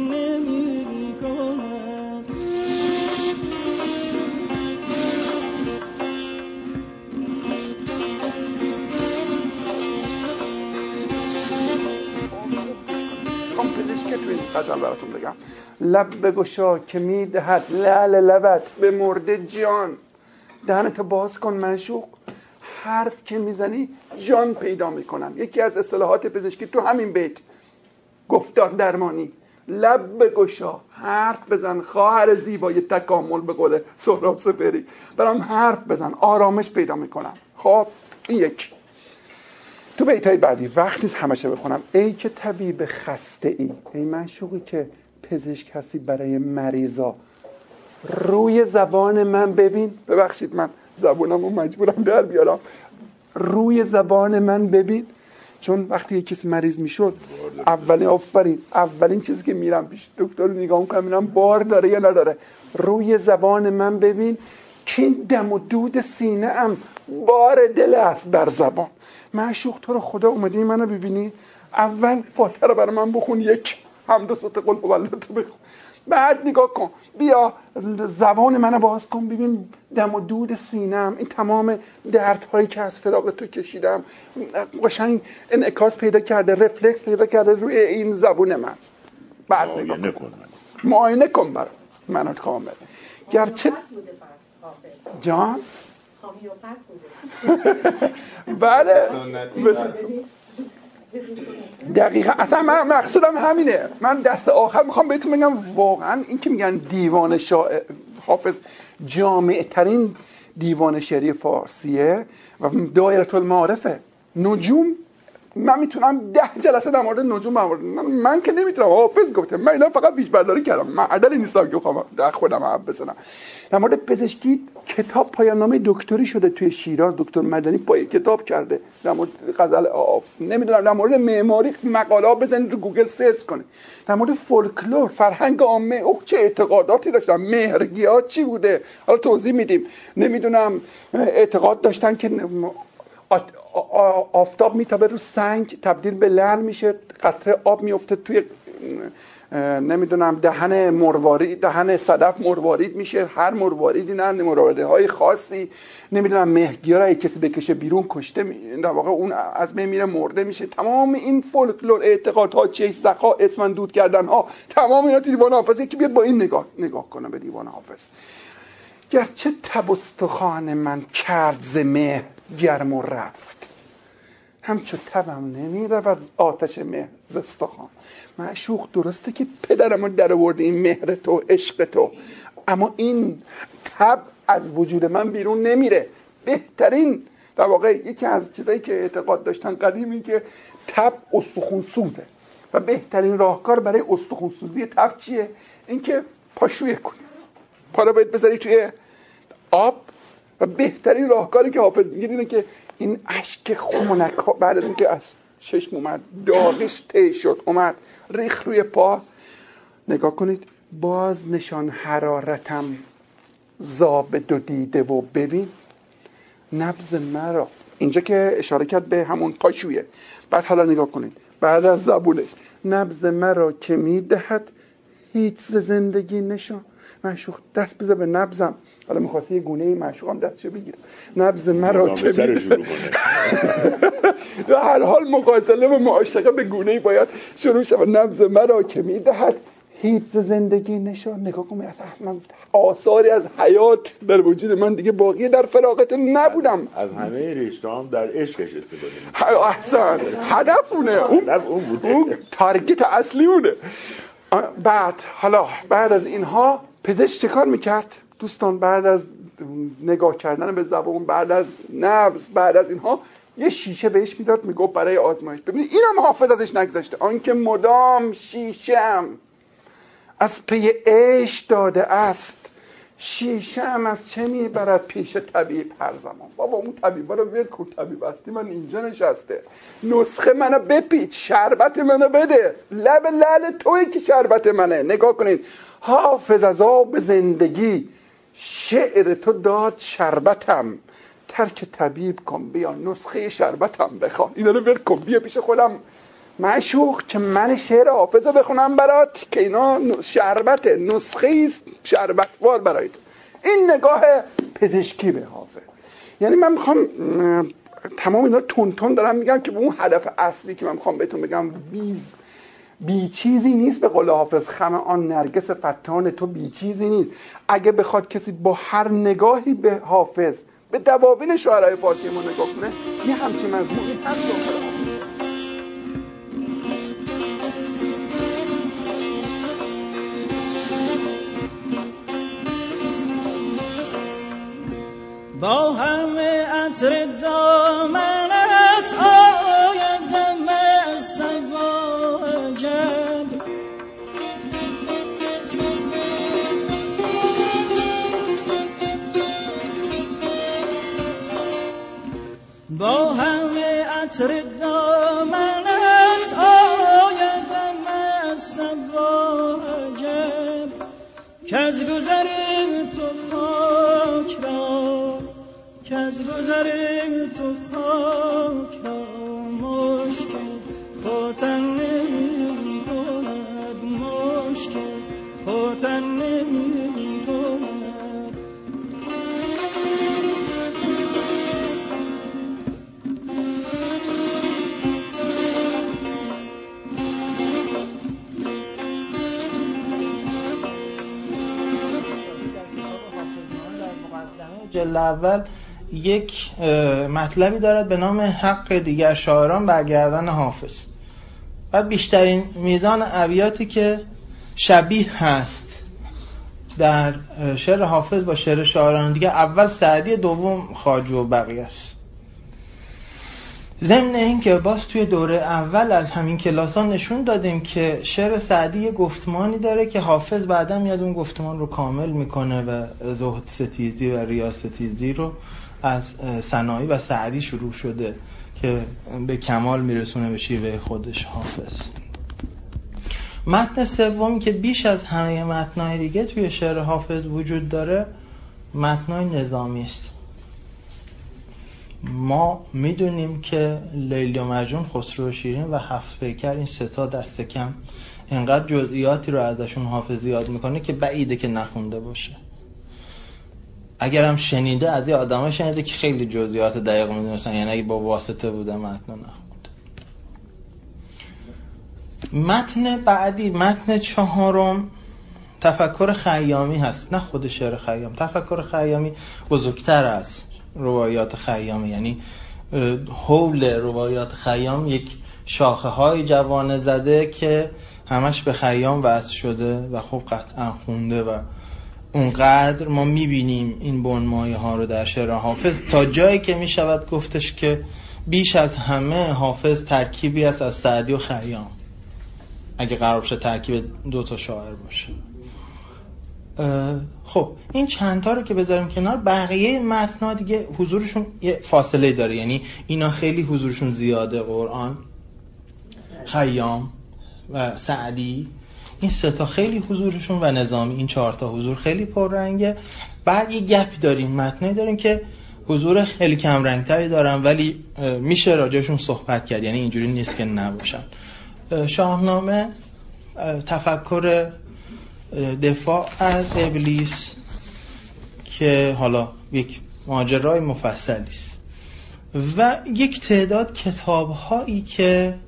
غزل براتون بگم. لب بگشا که می‌دهد لعل لبت به مرده جان دهنتو باز کن منشوق حرف که می‌زنی جان پیدا می‌کنم. یکی از اصطلاحات پزشکی تو همین بیت. گفتار درمانی. لب بگشا. حرف بزن خواهر زیبای تکامل به قول سهراب سپری برام حرف بزن. آرامش پیدا می‌کنم. خب این یک. تو بیت های بعدی وقت نیست همشه بخونم. ای که طبیب خسته ای. ای منشوقی که پزشک هستی برای مریضا. روی زبان من ببین. ببخشید من زبانم رو مجبورم در بیارم. روی زبان من ببین. چون وقتی یه کسی مریض می‌شد اولین آفرین اولین چیزی که میرم پیش دکتر رو نگاه می‌کنم میرم بار داره یا نداره. روی زبان من ببین. که دم و دود سینه ام بار دل است بر زبان. معشوق تو رو خدا اومدی منو ببینی. اول فاتحه رو برای من بخون یک حمد و ست قل تو بخون. بعد نگاه کن. بیا زبان منو باز کن. ببین دم و دود سینم این تمام دردهایی که از فراغ تو کشیدم. قشنگ انعکاس پیدا کرده رفلکس پیدا کرده روی این زبون من. بعد نگاه کن. کن معاینه کن برام منو کامل. گرچه جان؟ بله. بس- دقیقا. اصلا من مقصودم همینه. من دست آخر می‌خوام بهتون بگم واقعا این که میگن دیوان شاعر حافظ جامع ترین دیوان شعری فارسیه و دایره المعارفه. نجوم من می‌تونم ده جلسه در مورد نجوم مورد- من, که نمی‌تونم. حافظ گفته. من اینا فقط پیش برداری کردم. من عدلی نیستم که بخوام در خودم حرف بزنم. در مورد پزشکی کتاب پایان نامه دکتری شده توی شیراز. دکتر مدنی پای کتاب کرده. در مورد غزل آف نمی‌دونم در مورد معماری مقاله ها بزنید رو گوگل سرچ کنید. در مورد فولکلور فرهنگ عامه. او چه اعتقاداتی داشتن. مهرگی ها چی بوده؟ حالا توضیح میدیم. نمی‌دونم اعتقاد داشتن که آفتاب میتابه رو سنگ تبدیل به لعل میشه قطره آب میفته توی نمی‌دونم دهن مروارید دهن صدف مروارید میشه هر مرواریدی نه مرواریده های خاصی نمی‌دونم مهگی را کسی بکشه بیرون کشته می- در واقع اون از بین میره مرده میشه. تمام این فولکلور اعتقادها چه سخا اسمن دود کردن ها تمام اینا تو دیوان حافظ. یکی بیاد با این نگاه نگاه کنه به دیوان حافظ. گرچه تب استخوان من کرد ز گرم و رفت. همچو تبم نمی رود آتش مهر ز استخوان معشوق درسته که پدرمو در آورده این مهر تو عشق تو. اما این تب از وجود من بیرون نمیره. بهترین در واقع یکی از چیزایی که اعتقاد داشتن قدیمی که تب استخون سوزه و بهترین راهکار برای استخون سوزی تب چیه؟ اینکه پاشویه کنی. پا رو باید بذاری توی آب. و بهترین راهکاری که حافظ میگه اینه که این اشک خونک ها بعد از اینکه از چشم اومد داغش ته شد اومد ریخ روی پا. نگاه کنید باز نشان حرارتم زاب دو دیده و ببین نبز مرا. اینجا که اشاره کرد به همون پاشویه. بعد حالا نگاه کنید بعد از زبونش نبز مرا که می‌دهد هیچ زندگی نشان. معشوق دست بذار به نبزم حالا می‌خواستی یه گونه معشوقم دستشو بگیره نبز مرا که در هر حال مقایسه و معاشقه به گونه باید شروع شود. نبز مرا که می‌دهد هیچ زندگی نشان. نگاه کنم اصلا من آثاری از حیات در وجود من دیگه باقی در فراغت نبودم. از همه رشته هم در عشقش استفاده احسن. هدف اونه اون اون. اون تارگت اصلی اونه بعد حالا بعد از اینها پزشک چه کار می‌کرد؟ دوستان بعد از نگاه کردن به زبان بعد از نبز بعد از اینها یه شیشه بهش می‌داد می‌گفت برای آزمایش. ببینید اینم حافظ ازش نگذشته. آنکه مدام شیشم از پی عیش داده است شیشه هم از چه می‌برد پیش طبیب هر زمان؟ بابا اون طبیب رو ول کن. طبیب هستی من اینجا نشسته. نسخه منو بپیچ شربت منو بده. لب لعل توی که شربت منه. نگاه کنید حافظ از آب زندگی شعر تو داد شربتم. ترک طبیب کن بیا نسخه شربتم بخوان. اینا رو ول کن بیا پیش خودم. معشوق که من شعر حافظه بخونم برات که اینا شربت نسخه است شربتوار برای تو. این نگاه پزشکی به حافظ. یعنی من می‌خوام تمام اینا تون تون دارم میگم که به اون هدف اصلی که من می‌خوام بهتون بگم بی بی چیزی نیست به قول حافظ خم آن نرگس فتان تو بی چیزی نیست اگه بخواد کسی با هر نگاهی به حافظ به دواوین شعرهای فارسی ما نگاه کنه یه همچین مضمونی هست. با همه عطر دامنت با همه عطر دامنت آیدم از عجب که از گذر تو خاک را که از گذر تو خاک را مشکل خوتن جلد اول یک مطلبی دارد به نام حق دیگر شاعران برگردن حافظ. و بیشترین میزان ابیاتی که شبیه هست در شعر حافظ با شعر شاعران دیگه اول سعدی دوم خواجو و بقیه است. ضمن این که باز توی دوره اول از همین کلاس ها نشون دادیم که شعر سعدی یه گفتمانی داره که حافظ بعدا میاد اون گفتمان رو کامل می‌کنه و زهد ستیزی و ریاض ستیزی رو از سنایی و سعدی شروع شده که به کمال میرسونه به شیوه خودش حافظ. متن سومی که بیش از همه متنای دیگه توی شعر حافظ وجود داره متنای نظامی است. ما می‌دونیم که لیلی و مجنون خسرو شیرین و هفت پیکر این ستا دست کم انقدر جزئیاتی رو ازشون حافظ یاد می‌کنه که بعیده که نخونده باشه. اگرم شنیده از یه آدم شنیده که خیلی جزئیات دقیق می‌دونستن یعنی اگه با واسطه بوده متن نخونده. متن بعدی متن چهارم تفکر خیامی هست. نه خود شعر خیام تفکر خیامی بزرگتر از روایات خیامی یعنی حول روایات خیام یک شاخه های جوانه زده که همش به خیام وصل شده و خب قطعا خونده و اونقدر ما می‌بینیم این بنمایه ها رو در شعر حافظ. تا جایی که می‌شود گفتش که بیش از همه حافظ ترکیبی است از سعدی و خیام. اگه قرار باشه ترکیب دو تا شاعر باشه. خب این چندتا رو که بذاریم کنار بقیه متنا دیگه حضورشون یه فاصله داره. یعنی اینا خیلی حضورشون زیاده قرآن خیام و سعدی. این سه تا خیلی حضورشون و نظامی این چهار تا حضور خیلی پررنگه. بعد یه گپی داریم متنی داریم که حضور خیلی کم رنگتری دارن ولی میشه راجعشون صحبت کرد. یعنی اینجوری نیست که نباشن. اه، شاهنامه اه، تفکر دفاع از ابلیس که حالا یک ماجرای مفصلی است. و یک تعداد کتاب هایی که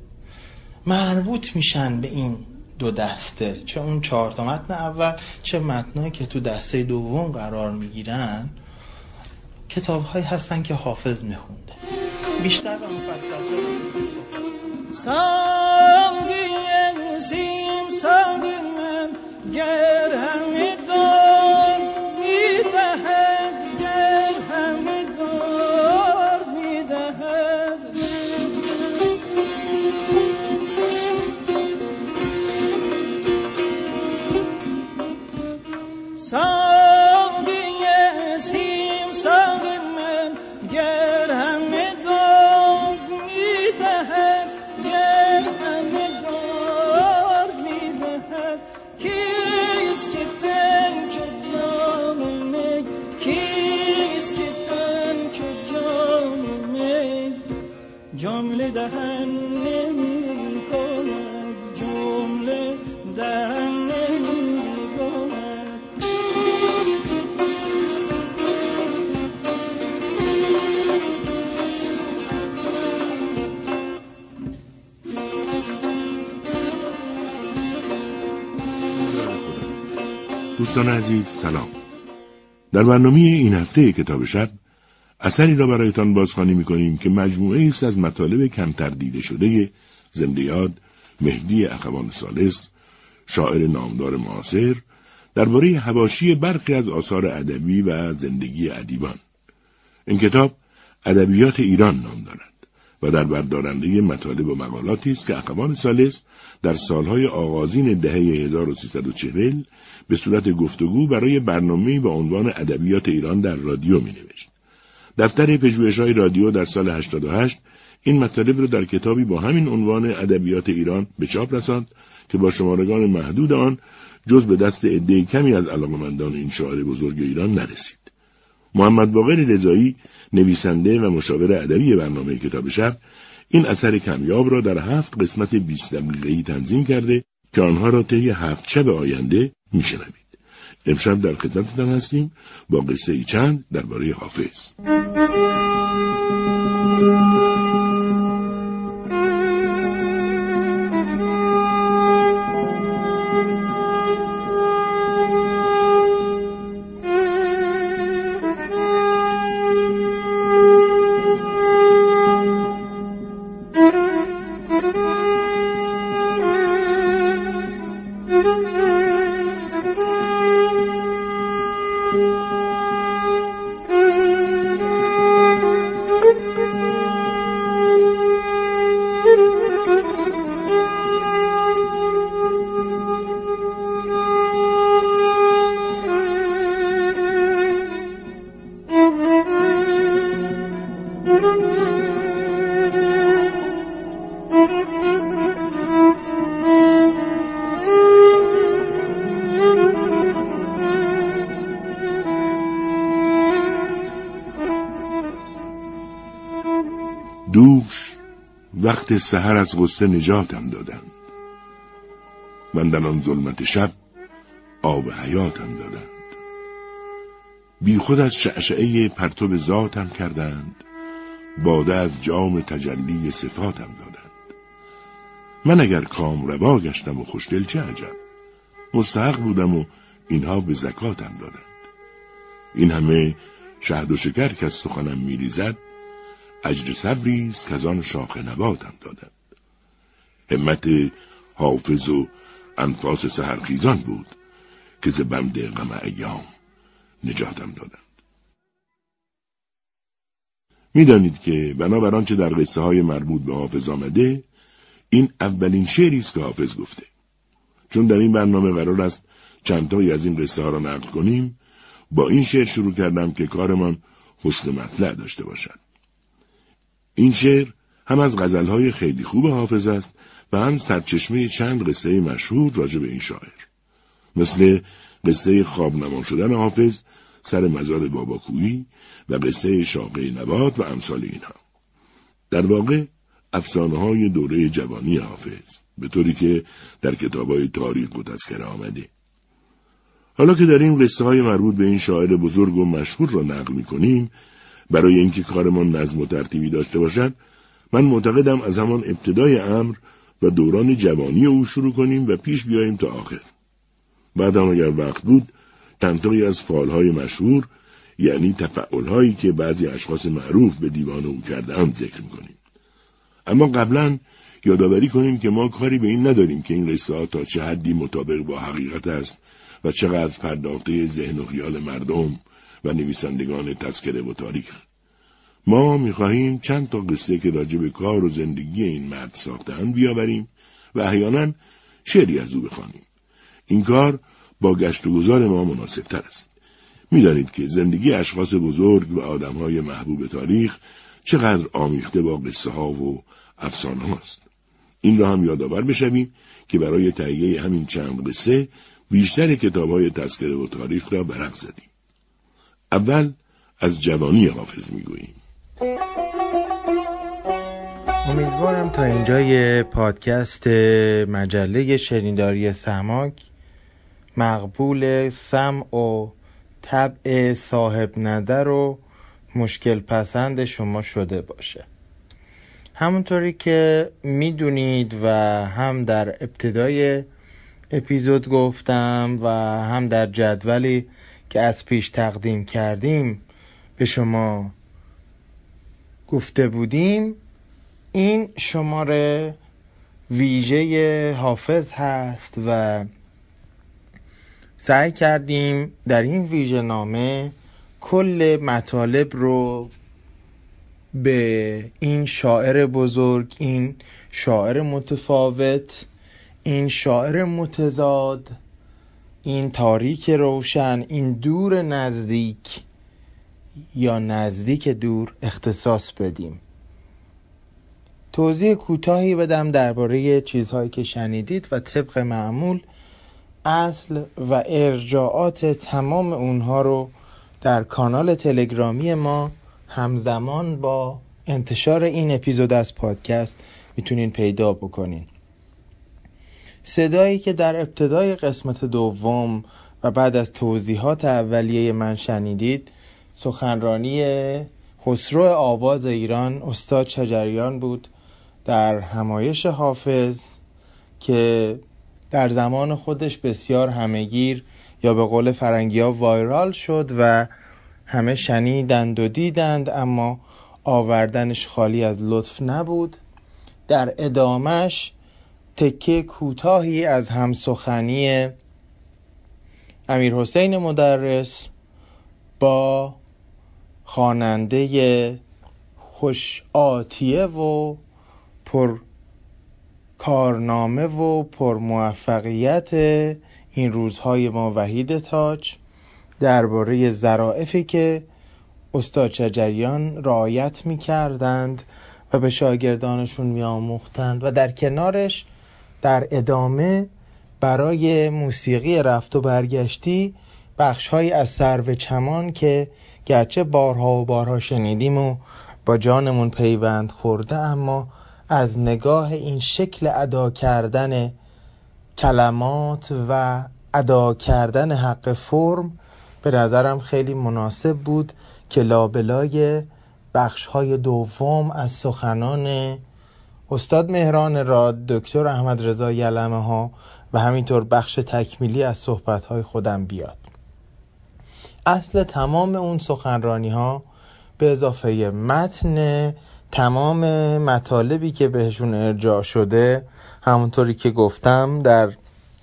مربوط میشن به این دو دسته چه اون چهار تا متن اول چه متنایی که تو دسته دوم قرار می‌گیرن کتاب هایی هستن که حافظ میخونده. بیشتر و مفصل من گر دوستان عزیز سلام. در برنامه این هفته کتاب شب اثری را برایتان بازخوانی می‌کنیم که مجموعه است از مطالب کمتر دیده شده زنده یاد مهدی اخوان سالس شاعر نامدار معاصر درباره هواشی برخی از آثار ادبی و زندگی ادیبان. این کتاب ادبیات ایران نام دارد و در بردارنده مطالب و مقالاتی است که اخوان سالس در سالهای آغازین دهه 1340 به صورت گفتگو برای برنامه با عنوان ادبیات ایران در رادیو می نوشت. دفتر پژوهش‌های رادیو در سال 88 این مطالب را در کتابی با همین عنوان ادبیات ایران به چاپ رساند که با شمارگان محدود آن جز به دست عده کمی از علاقمندان این شاعر بزرگ ایران نرسید. محمد باقر رضایی نویسنده و مشاور ادبی برنامه کتاب شب این اثر کمیاب را در هفت قسمت 20 دقیقه‌ای تنظیم کرده که آنها را طی هفت شب آینده میشنوید. امشب در خدمتتان هستیم با قصه ای چند درباره حافظ. وقت سحر از غصه نجاتم دادند. من در آن ظلمت شب آب حیاتم دادند. بی خود از شعشعه پرتو ذاتم کردند باده از جام تجلی صفاتم دادند. من اگر کام روا گشتم و خوشدل چه عجب؟ مستحق بودم و اینها به زکاتم دادند. این همه شهد و شکر که از سخنم میریزد اجر صبری است که از آن شاخ نباتم دادند همت حافظ و انفاس سهرخیزان بود که ز بند غم ایام نجاتم دادند. می‌دانید که بنابر آنچه در قصه های مربوط به حافظ آمده این اولین شعری است که حافظ گفته. چون در این برنامه قرار است چندتایی از این قصه ها را نقل کنیم با این شعر شروع کردم که کارمان حسن مطلع داشته باشد. این شعر هم از غزلهای خیلی خوب حافظ است و هم سرچشمه چند قصه مشهور راجع به این شاعر. مثل قصه خواب نما شدن حافظ سر مزار باباکویی و قصه شاقه نبات و امثال اینها. در واقع افسانه های دوره جوانی حافظ به طوری که در کتاب های تاریخ و تذکره آمده. حالا که این قصه های مربوط به این شاعر بزرگ و مشهور را نقل می کنیم برای اینکه کارمان نظم و ترتیبی داشته باشد من معتقدم از همان ابتدای امر و دوران جوانی او شروع کنیم و پیش بیاییم تا آخر. بعد هم اگر وقت بود تنتایی از فالهای مشهور یعنی تفعلهایی که بعضی اشخاص معروف به دیوان او کرده ذکر می‌کنیم. اما قبلا یادآوری کنیم که ما کاری به این نداریم که این قصه تا چه حدی مطابق با حقیقت است و چقدر پرداخته ذهن و خیال مردم و نویسندگان تذکره و تاریخ. ما می‌خواهیم چند تا قصه که راجع به کار و زندگی این مرد ساختن بیاوریم و احیانا شعری از او بخوانیم. این کار با گشت و گذار ما مناسب تر است. می‌دانید که زندگی اشخاص بزرگ و آدمهای محبوب تاریخ چقدر آمیخته با قصه ها و افسانه هاست این را هم یادآور بشویم که برای تهیه همین چند قصه بیشتر کتاب های تذکره و تاریخ را برق زدیم. اول از جوانی حافظ می‌گوییم. امیدوارم تا اینجای پادکست مجله شنیداری سماک مقبول سمع و طبع صاحب نظر و مشکل پسند شما شده باشه. همونطوری که می‌دونید و هم در ابتدای اپیزود گفتم و هم در جدولی که از پیش تقدیم کردیم به شما گفته بودیم این شماره ویژه حافظ هست و سعی کردیم در این ویژه نامه کل مطالب رو به این شاعر بزرگ این شاعر متفاوت این شاعر متضاد این تاریک روشن این دور نزدیک یا نزدیک دور اختصاص بدیم. توضیح کوتاهی بدم درباره چیزهایی که شنیدید و طبق معمول اصل و ارجاعات تمام اونها رو در کانال تلگرامی ما همزمان با انتشار این اپیزود از پادکست می‌تونین پیدا بکنین. صدایی که در ابتدای قسمت دوم و بعد از توضیحات اولیه من شنیدید سخنرانی خسرو آواز ایران استاد شجریان بود در همایش حافظ که در زمان خودش بسیار همهگیر یا به قول فرنگی ها وایرال شد و همه شنیدند و دیدند اما آوردنش خالی از لطف نبود. در ادامش تکه کوتاهی از همسخنی امیر حسین مدرس با خواننده خوش آتیه و پر کارنامه و پر موفقیت این روزهای ما وحید تاج درباره ظرافی که استاد شجریان رعایت می کردند و به شاگردانشون می آموختند و در کنارش در ادامه برای موسیقی رفت و برگشتی بخشهایی از سرو چمان که گرچه بارها و بارها شنیدیم و با جانمون پیوند خورده اما از نگاه این شکل ادا کردن کلمات و ادا کردن حق فرم به نظرم خیلی مناسب بود که لابلای بخش های دوم از سخنان استاد مهران راد دکتر احمد رضا یلمه ها و همینطور بخش تکمیلی از صحبت های خودم بیاد. اصل تمام اون سخنرانی ها به اضافه متن تمام مطالبی که بهشون ارجاع شده همونطوری که گفتم در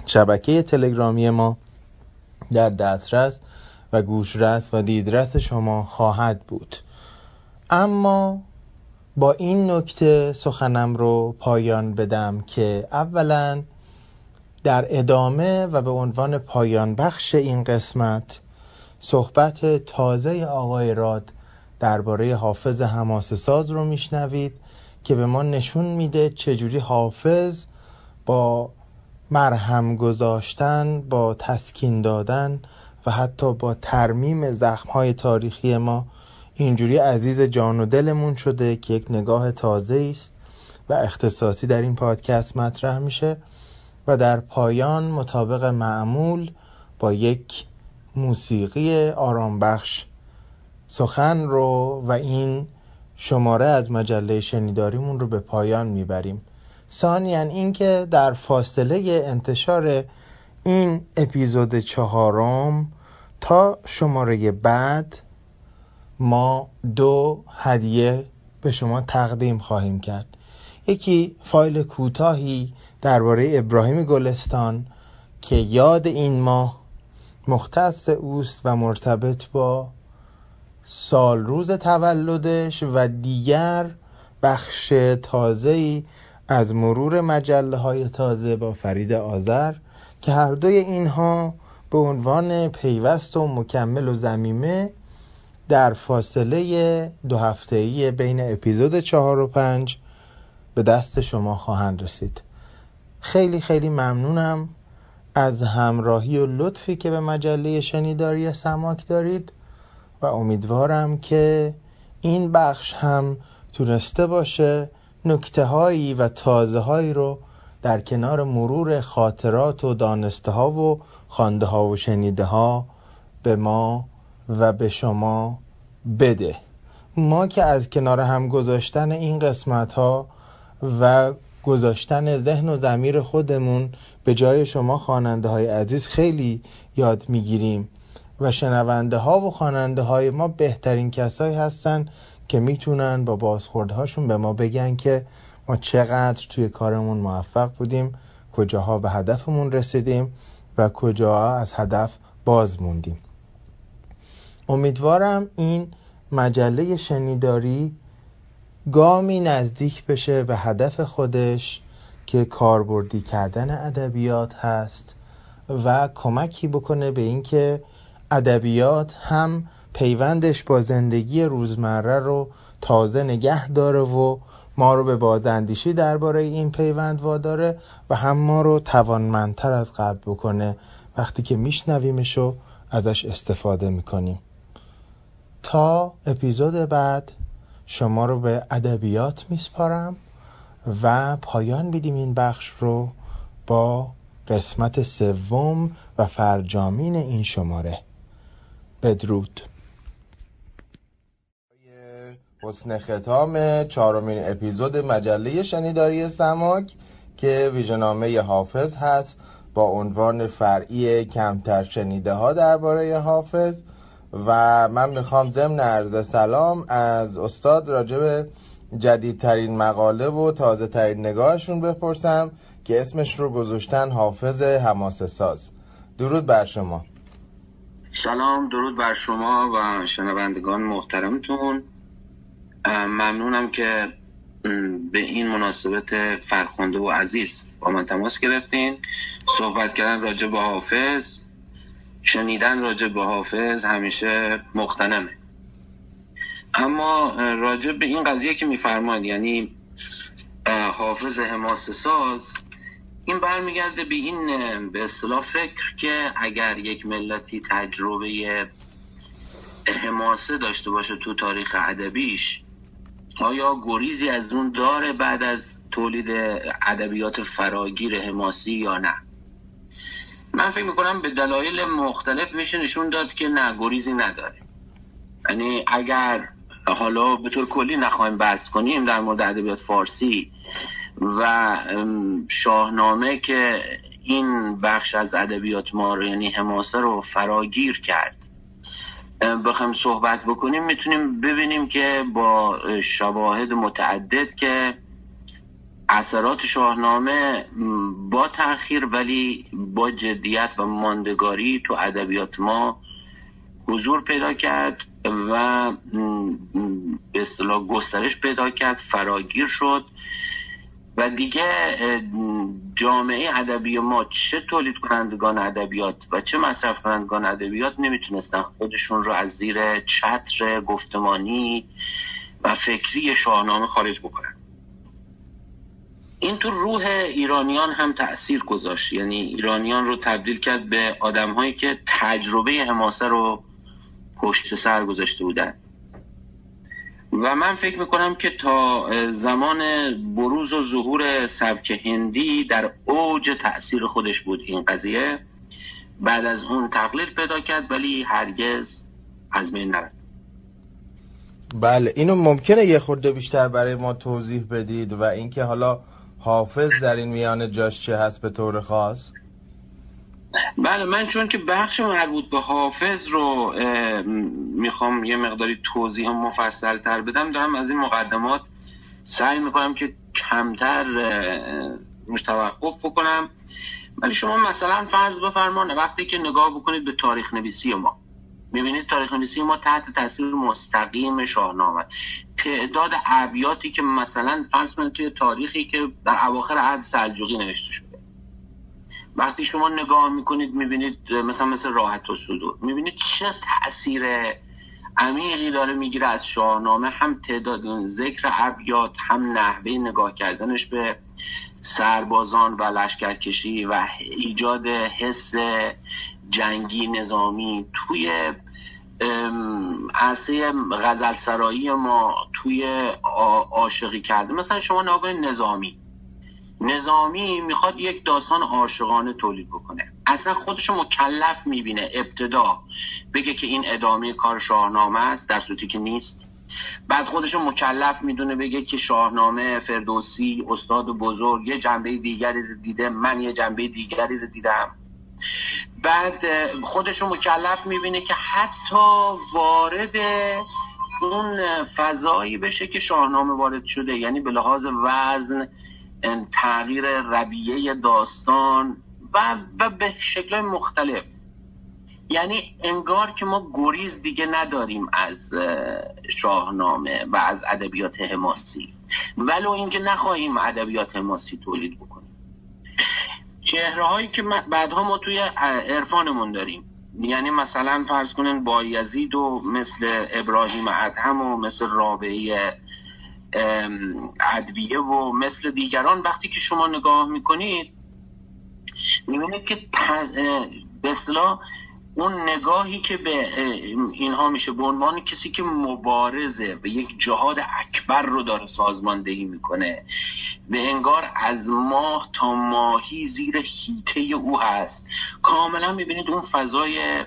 شبکه تلگرامی ما در دسترس و گوشرس و دیدرس شما خواهد بود. اما با این نکته سخنم رو پایان بدم که اولا در ادامه و به عنوان پایان بخش این قسمت صحبت تازه آقای راد درباره حافظ حماسه ساز رو میشنوید که به ما نشون میده چجوری حافظ با مرهم گذاشتن با تسکین دادن و حتی با ترمیم زخمهای تاریخی ما اینجوری عزیز جان و دلمون شده که یک نگاه تازه است و اختصاصی در این پادکست مطرح میشه و در پایان مطابق معمول با یک موسیقی آرام بخش سخن رو و این شماره از مجله شنیداریمون رو به پایان می‌بریم. ثانیا اینکه در فاصله انتشار این اپیزود چهارم تا شماره بعد ما دو هدیه به شما تقدیم خواهیم کرد. یکی فایل کوتاهی درباره ابراهیم گلستان که یاد این ماه مختص اوست و مرتبط با سال روز تولدش و دیگر بخش تازه‌ای از مرور مجله های تازه با فرید آذر که هر دوی اینها به عنوان پیوست و مکمل و زمیمه در فاصله دو هفته‌ای بین اپیزود چهار و پنج به دست شما خواهند رسید. خیلی خیلی ممنونم. از همراهی و لطفی که به مجله شنیداری سماک دارید و امیدوارم که این بخش هم تونسته باشه نکته هایی و تازه هایی رو در کنار مرور خاطرات و دانسته ها و خانده ها و شنیده ها به ما و به شما بده. ما که از کنار هم گذاشتن این قسمت ها و گذاشتن ذهن و ضمیر خودمون به جای شما خواننده های عزیز خیلی یاد می‌گیریم و شنونده ها و خواننده های ما بهترین کسایی هستن که می‌تونن با بازخوردهاشون به ما بگن که ما چقدر توی کارمون موفق بودیم کجاها به هدفمون رسیدیم و کجاها از هدف باز موندیم. امیدوارم این مجله شنیداری گامی نزدیک بشه به هدف خودش که کاربردی کردن ادبیات هست و کمکی بکنه به اینکه ادبیات هم پیوندش با زندگی روزمره رو تازه نگه داره و ما رو به بازاندیشی درباره این پیوند واداره و هم ما رو توانمندتر از قبل بکنه. وقتی که میشنویمش و ازش استفاده می‌کنیم. تا اپیزود بعد شما رو به ادبیات میسپارم. و پایان میدیم این بخش رو با قسمت سوم و فرجامین این شماره. بدرود. حسن ختام چهارمین اپیزود مجله شنیداری سماک که ویژنامه حافظ هست با عنوان فرعی کمتر شنیده ها درباره حافظ. و من می‌خوام ضمن عرض سلام از استاد راجب جدیدترین مقاله و تازه ترین نگاهشون بپرسم که اسمش رو گذاشتن حافظ حماسه ساز. درود بر شما. سلام درود بر شما و شنوندگان محترمتون. ممنونم که به این مناسبت فرخنده و عزیز با من تماس گرفتین. صحبت کردن راجع به حافظ شنیدن راجع به حافظ همیشه مختنمه اما راجع به این قضیه که میفرماد یعنی حافظ حماسه ساز این برمیگرده به این به اصطلاح فکر که اگر یک ملتی تجربه حماسه داشته باشه تو تاریخ ادبیش آیا گریزی از اون داره بعد از تولید ادبیات فراگیر حماسی یا نه؟ من فکر می‌کنم به دلایل مختلف میشه نشون داد که نه گریزی نداره. یعنی اگر حالا به طور کلی نخواهیم بحث کنیم در مورد ادبیات فارسی و شاهنامه که این بخش از ادبیات ما رو یعنی حماسه رو فراگیر کرد. بخوایم صحبت بکنیم می‌تونیم ببینیم که با شواهد متعدد که اثرات شاهنامه با تاخیر ولی با جدیت و ماندگاری تو ادبیات ما حضور پیدا کرد. و به اصطلاح گسترش پیدا کرد فراگیر شد. و دیگه جامعه ادبی ما چه تولید کنندگان ادبیات و چه مصرف کنندگان ادبیات نمی‌تونستن خودشون رو از زیر چتر گفتمانی و فکری شاهنامه خارج بکنن. این تو روح ایرانیان هم تأثیر گذاشت. یعنی ایرانیان رو تبدیل کرد به آدم هایی که تجربه حماسه رو پشت سر گذاشته بودن. و من فکر می‌کنم که تا زمان بروز و ظهور سبک هندی در اوج تأثیر خودش بود این قضیه. بعد از اون تقلید پیدا کرد ولی هرگز از بین نرفت. بله اینو ممکنه یه خورده بیشتر برای ما توضیح بدید و اینکه حالا حافظ در این میان جاش چه هست به طور خاص؟ بله من چون که بخش مربوط به حافظ رو می‌خوام یه مقداری توضیح مفصل تر بدم دارم از این مقدمات سعی می‌کنم که کمتر روش توقف بکنم. ولی شما مثلا فرض بفرمانه وقتی که نگاه بکنید به تاریخ نویسی ما می‌بینید تاریخ نویسی ما تحت تاثیر مستقیم شاهنامه تعداد ابیاتی که مثلا فرض کنید توی تاریخی که در اواخر عهد سلجوقی نوشته شده وقتی شما نگاه می‌کنید می‌بینید مثلا مثل راحت و صدور می‌بینید چه تاثیر عمیقی داره می‌گیره از شاهنامه هم تعداد ذکر ابیات هم نحوه نگاه کردنش به سربازان و لشکرکشی و ایجاد حس جنگی نظامی. توی عرصه غزل سرایی ما توی عاشقی کرده. مثلا شما نگاه نظامی. نظامی می‌خواد یک داستان عاشقانه تولید بکنه. اصلا خودش مکلف می‌بینه ابتدا. بگه که این ادامه کار شاهنامه است در صورتی که نیست. بعد خودشو مکلف می‌دونه بگه که شاهنامه فردوسی استاد بزرگ یه جنبه دیگری رو دیده من یه جنبه دیگری رو دیدم. بعد خودشو مکلف می‌بینه که حتی وارد اون فضایی بشه که شاهنامه وارد شده. یعنی به لحاظ وزن تغییر رویه داستان و, و به شکل مختلف. یعنی انگار که ما گریز دیگه نداریم از شاهنامه و از ادبیات حماسی. ولو اینکه نخواهیم ادبیات حماسی تولید بکنیم. چهره هایی که بعدها ما توی عرفانمون داریم. یعنی مثلا فرض کنین بایزید و مثل ابراهیم ادهم و مثل رابعه ادویه و مثل دیگران وقتی که شما نگاه می‌کنید می‌بینید که اصطلاح اون نگاهی که به اینها میشه به عنوان کسی که مبارزه به یک جهاد اکبر رو داره سازماندهی می‌کنه به انگار از ماه تا ماهی زیر هیته او هست. کاملا می‌بینید اون فضای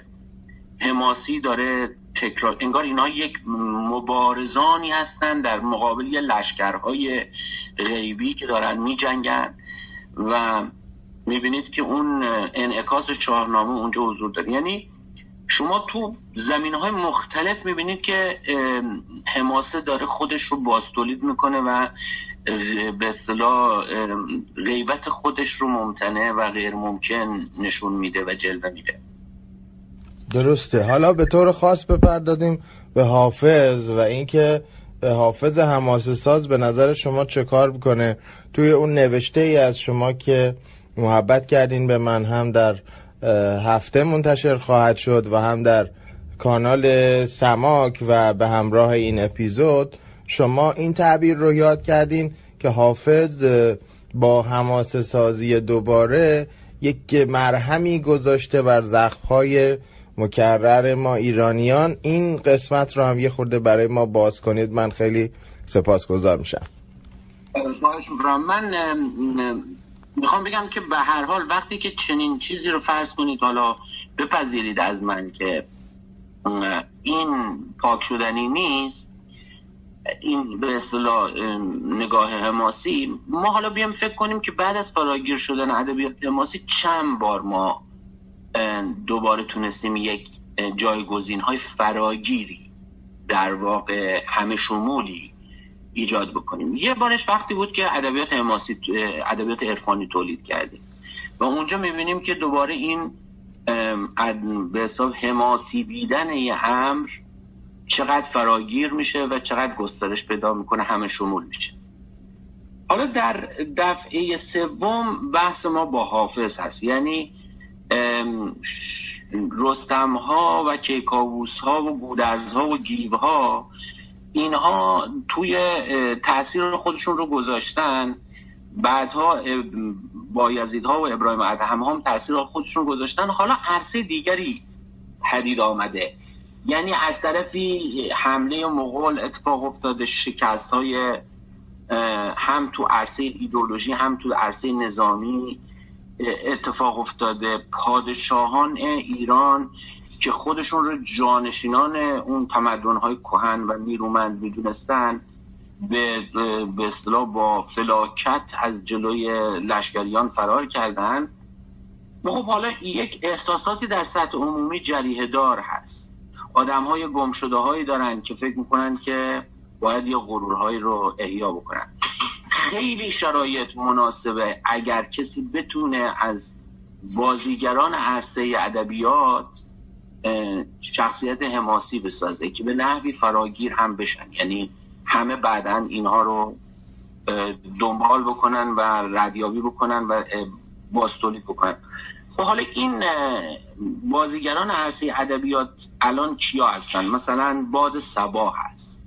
حماسی داره تکرار. انگار اینا یک مبارزانی هستن در مقابل لشکرهای غیبی که دارن میجنگن و می‌بینید که اون انعکاس چهارنامه اونجا حضور داره. یعنی شما تو زمین های مختلف می‌بینید که حماسه داره خودش رو باستولید می‌کنه و به اصطلاح غیبت خودش رو ممتنه و غیر ممکن نشون میده و جلوه میده. درسته. حالا به طور خاص بپردازیم به حافظ و اینکه حافظ حماسه ساز به نظر شما چه کار می‌کنه؟ توی اون نوشته ای از شما که محبت کردین به من هم در هفته منتشر خواهد شد و هم در کانال سماک و به همراه این اپیزود شما این تعبیر رو یاد کردین که حافظ با حماسه سازی دوباره یک مرهمی گذاشته بر زخمهای مکرر ما ایرانیان این قسمت رو هم یه خورده برای ما باز کنید. من خیلی سپاسگزار میشم. من می‌خوام بگم که به هر حال وقتی که چنین چیزی رو فرض کنید حالا بپذیرید از من که این پاک شدنی نیست این به اصطلاح نگاه حماسی ما حالا بیام فکر کنیم که بعد از فراگیر شدن ادبیات حماسی چند بار ما دوباره تونستیم یک جایگزین های فراگیری در واقع همه شمولی ایجاد بکنیم. یه بارش وقتی بود که ادبیات حماسی ادبیات عرفانی تولید کردیم و اونجا می‌بینیم که دوباره این به حساب حماسی دیدن یه امر چقدر فراگیر میشه و چقدر گسترش پیدا می‌کنه همه شمول میشه. حالا در دفعه سوم بحث ما با حافظ هست. یعنی رستم ها و کیکاووس ها و گودرز ها و گیوه ها اینها توی تاثیر خودشون رو گذاشتن. بعدها با ها و ابراهیم ادهم هم تاثیر خودشون گذاشتن. حالا عرصه دیگری پدید آمده. یعنی از طرفی حمله مغول اتفاق افتاده شکست های هم تو عرصه ایدولوژی هم تو عرصه نظامی. اتفاق افتاده. پادشاهان ایران که خودشون رو جانشینان اون تمدن‌های کهن و نیرومند می‌دونستن به به اصطلاح با فلاکت از جلوی لشکریان فرار کردن. خب حالا یک احساساتی در سطح عمومی جریه دار هست. آدم های گم شده هایی دارن که فکر می‌کنن که باید یه غرورهایی رو احیا بکنن. خیلی شرایط مناسبه. اگر کسی بتونه از بازیگران عرصه ادبیات شخصیت حماسی بسازه که به نحوی فراگیر هم بشن. یعنی همه بعدا اینها رو دنبال بکنن و ردیابی بکنن و باستولید بکنن. خب حالا این بازیگران عرصه ادبیات الان کیا هستن؟ مثلا باد سبا هست.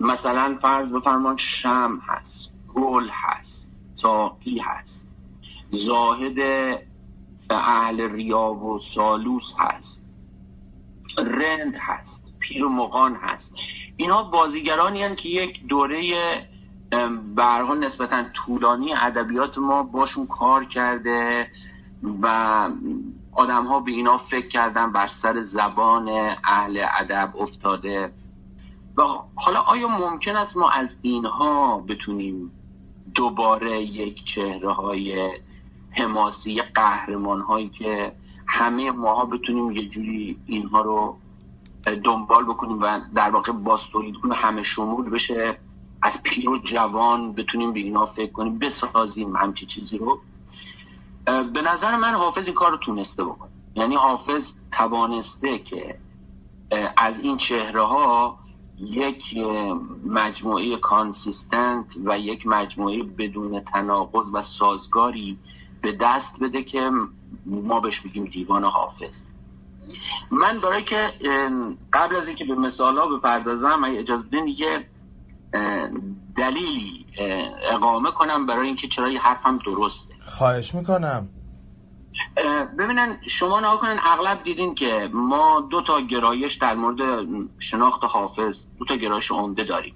مثلا فرض بفرمان شم هست. گل هست ساقی هست. زاهد اهل ریاب و سالوس هست. رند هست پیر و مقان هست. اینها بازیگرانی هستند که یک دوره برها نسبتا طولانی ادبیات ما باشون کار کرده و آدم ها به اینا فکر کردن بر سر زبان اهل ادب افتاده. و حالا آیا ممکن است ما از اینها بتونیم دوباره یک چهره های حماسی قهرمان هایی که همه ماها بتونیم یه جوری اینها رو دنبال بکنیم و در واقع باز تولید کنه همه شمول بشه از پیر و جوان بتونیم به اینا فکر کنیم بسازیم همچی چیزی رو. به نظر من حافظ این کار رو تونسته بکنه. یعنی حافظ توانسته که از این چهره ها یک مجموعه کانسیستنت و یک مجموعه بدون تناقض و سازگاری به دست بده که ما بهش بگیم دیوان حافظ. من برای که قبل از اینکه به مثال ها بپردازم اجازه بدین یه دلیلی اقامه کنم برای اینکه چرا یه حرفم درسته. خواهش می‌کنم. ببینن شما نها کنن اغلب دیدین که ما دو تا گرایش در مورد شناخت حافظ دو تا گرایش عمده داریم.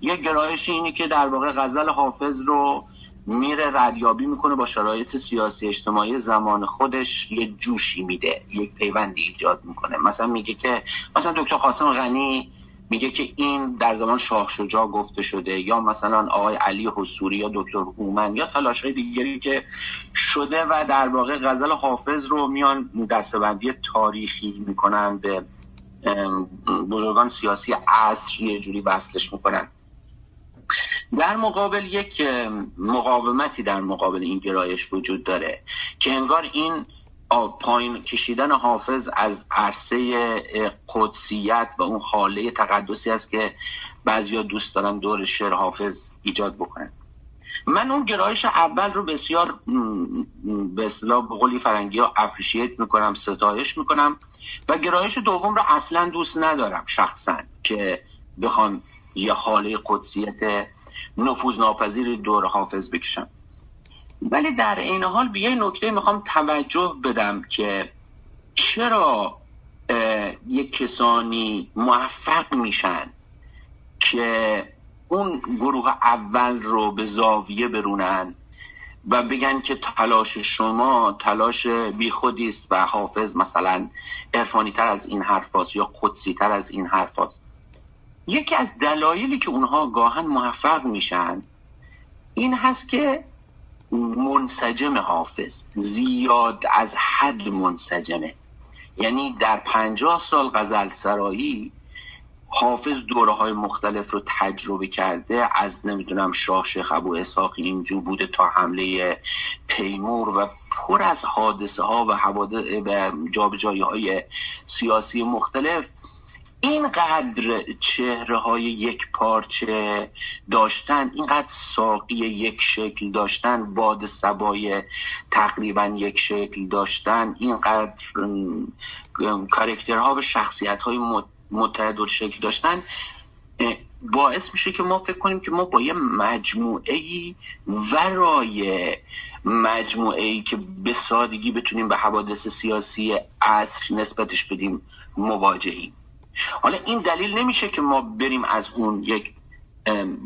یک گرایش اینی که در واقع غزل حافظ رو میره ردیابی می‌کنه با شرایط سیاسی اجتماعی زمان خودش یه جوشی میده یک پیوندی ایجاد می‌کنه. مثلا میگه که مثلا دکتر قاسم غنی میگه که این در زمان شاه شجاع گفته شده یا مثلا آقای علی حسوری یا دکتر هومن یا تلاش های دیگری که شده و در واقع غزل حافظ رو میان دستبندی تاریخی می‌کنن به بزرگان سیاسی عصر یه جوری وصلش می‌کنن. در مقابل یک مقاومتی در مقابل این گرایش وجود داره که انگار این پایین کشیدن حافظ از عرصه قدسیت و اون حاله تقدسی است که بعضیا دوست دارن دور شعر حافظ ایجاد بکنن. من اون گرایش اول رو بسیار به اصطلاح به قولی فرنگی ها اپریشیت می‌کنم ستایش می‌کنم و گرایش دوم رو اصلا دوست ندارم شخصا که بخوام یه حاله قدسیت نفوذ ناپذیر دور حافظ بکشم. ولی در این حال به یه نکته می‌خوام توجه بدم که چرا یک کسانی موفق میشن که اون گروه اول رو به زاویه برونن و بگن که تلاش شما تلاش بیخودی است و حافظ مثلا ارفانی تر از این حرفاست یا قدسی تر از این حرفاست یکی از دلایلی که اونها گاهن موفق میشن این هست که منسجم حافظ زیاد از حد منسجمه. یعنی در پنجاه سال غزل سرایی حافظ دوره های مختلف رو تجربه کرده از نمی‌دونم شاه شیخ ابو اسحاق اینجو بوده تا حمله تیمور و پر از حادثه ها و حوادث و جابجایی های سیاسی مختلف. اینقدر چهره های یک پارچه داشتن اینقدر ساقی یک شکل داشتن باد سبای تقریبا یک شکل داشتن اینقدر کارکترها و شخصیت های متعدد شکل داشتن باعث میشه که ما فکر کنیم که ما با یه مجموعه ای ورای مجموعه ای که به سادگی بتونیم به حوادث سیاسی عصر نسبتش بدیم مواجهیم حالا این دلیل نمیشه که ما بریم از اون یک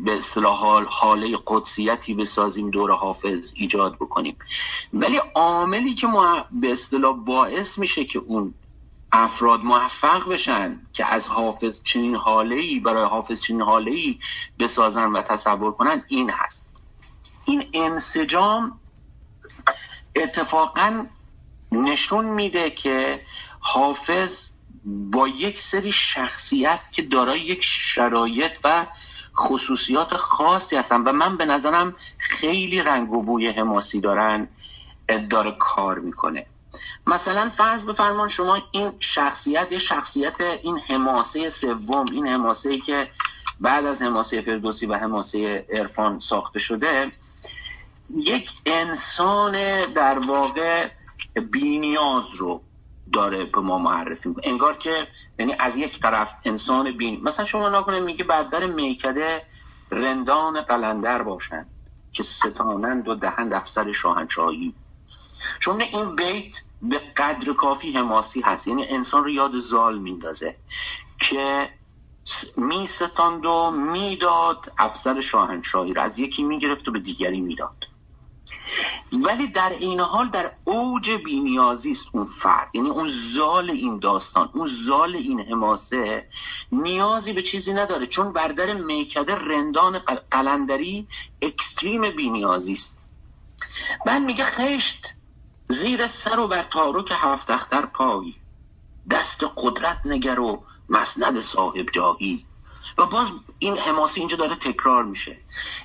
به اصطلاح حال حاله قدسیتی بسازیم دور حافظ ایجاد بکنیم. ولی عاملی که ما به اصطلاح باعث میشه که اون افراد موفق بشن که از حافظ چنین حاله ای برای حافظ چنین حاله ای بسازن و تصور کنن این هست. این انسجام اتفاقا نشون میده که حافظ با یک سری شخصیت که دارای یک شرایط و خصوصیات خاصی هستن و من به نظرم خیلی رنگ و بوی حماسی دارن داره کار می‌کنه. مثلا فرض بفرمان شما این شخصیت شخصیت این حماسه سوم این حماسه که بعد از حماسه فردوسی و حماسه عرفان ساخته شده یک انسان در واقع بینیاز رو داره به ما معرفی می‌کنه. انگار که یعنی از یک طرف انسان بین مثلا شما نکنه میگه بعد در میکده رندان قلندر باشند که ستانند و دهند افسر شاهنشاهی. چون این بیت به قدر کافی حماسی هست. یعنی انسان رو یاد زال میندازه که می ستاند و می‌داد افسر شاهنشاهی رو. از یکی می‌گرفت و به دیگری می‌داد. ولی در این حال در اوج بینیازی است اون فرد. یعنی اون زال این داستان اون زال این حماسه نیازی به چیزی نداره. چون بردر میکده رندان قل- قلندری اکستریم بینیازی است. بعد میگه خشت زیر سر و بر تارک هفت اختر پای دست قدرت نگر و مسند صاحب جاهی و باز این حماسه اینجا داره تکرار میشه.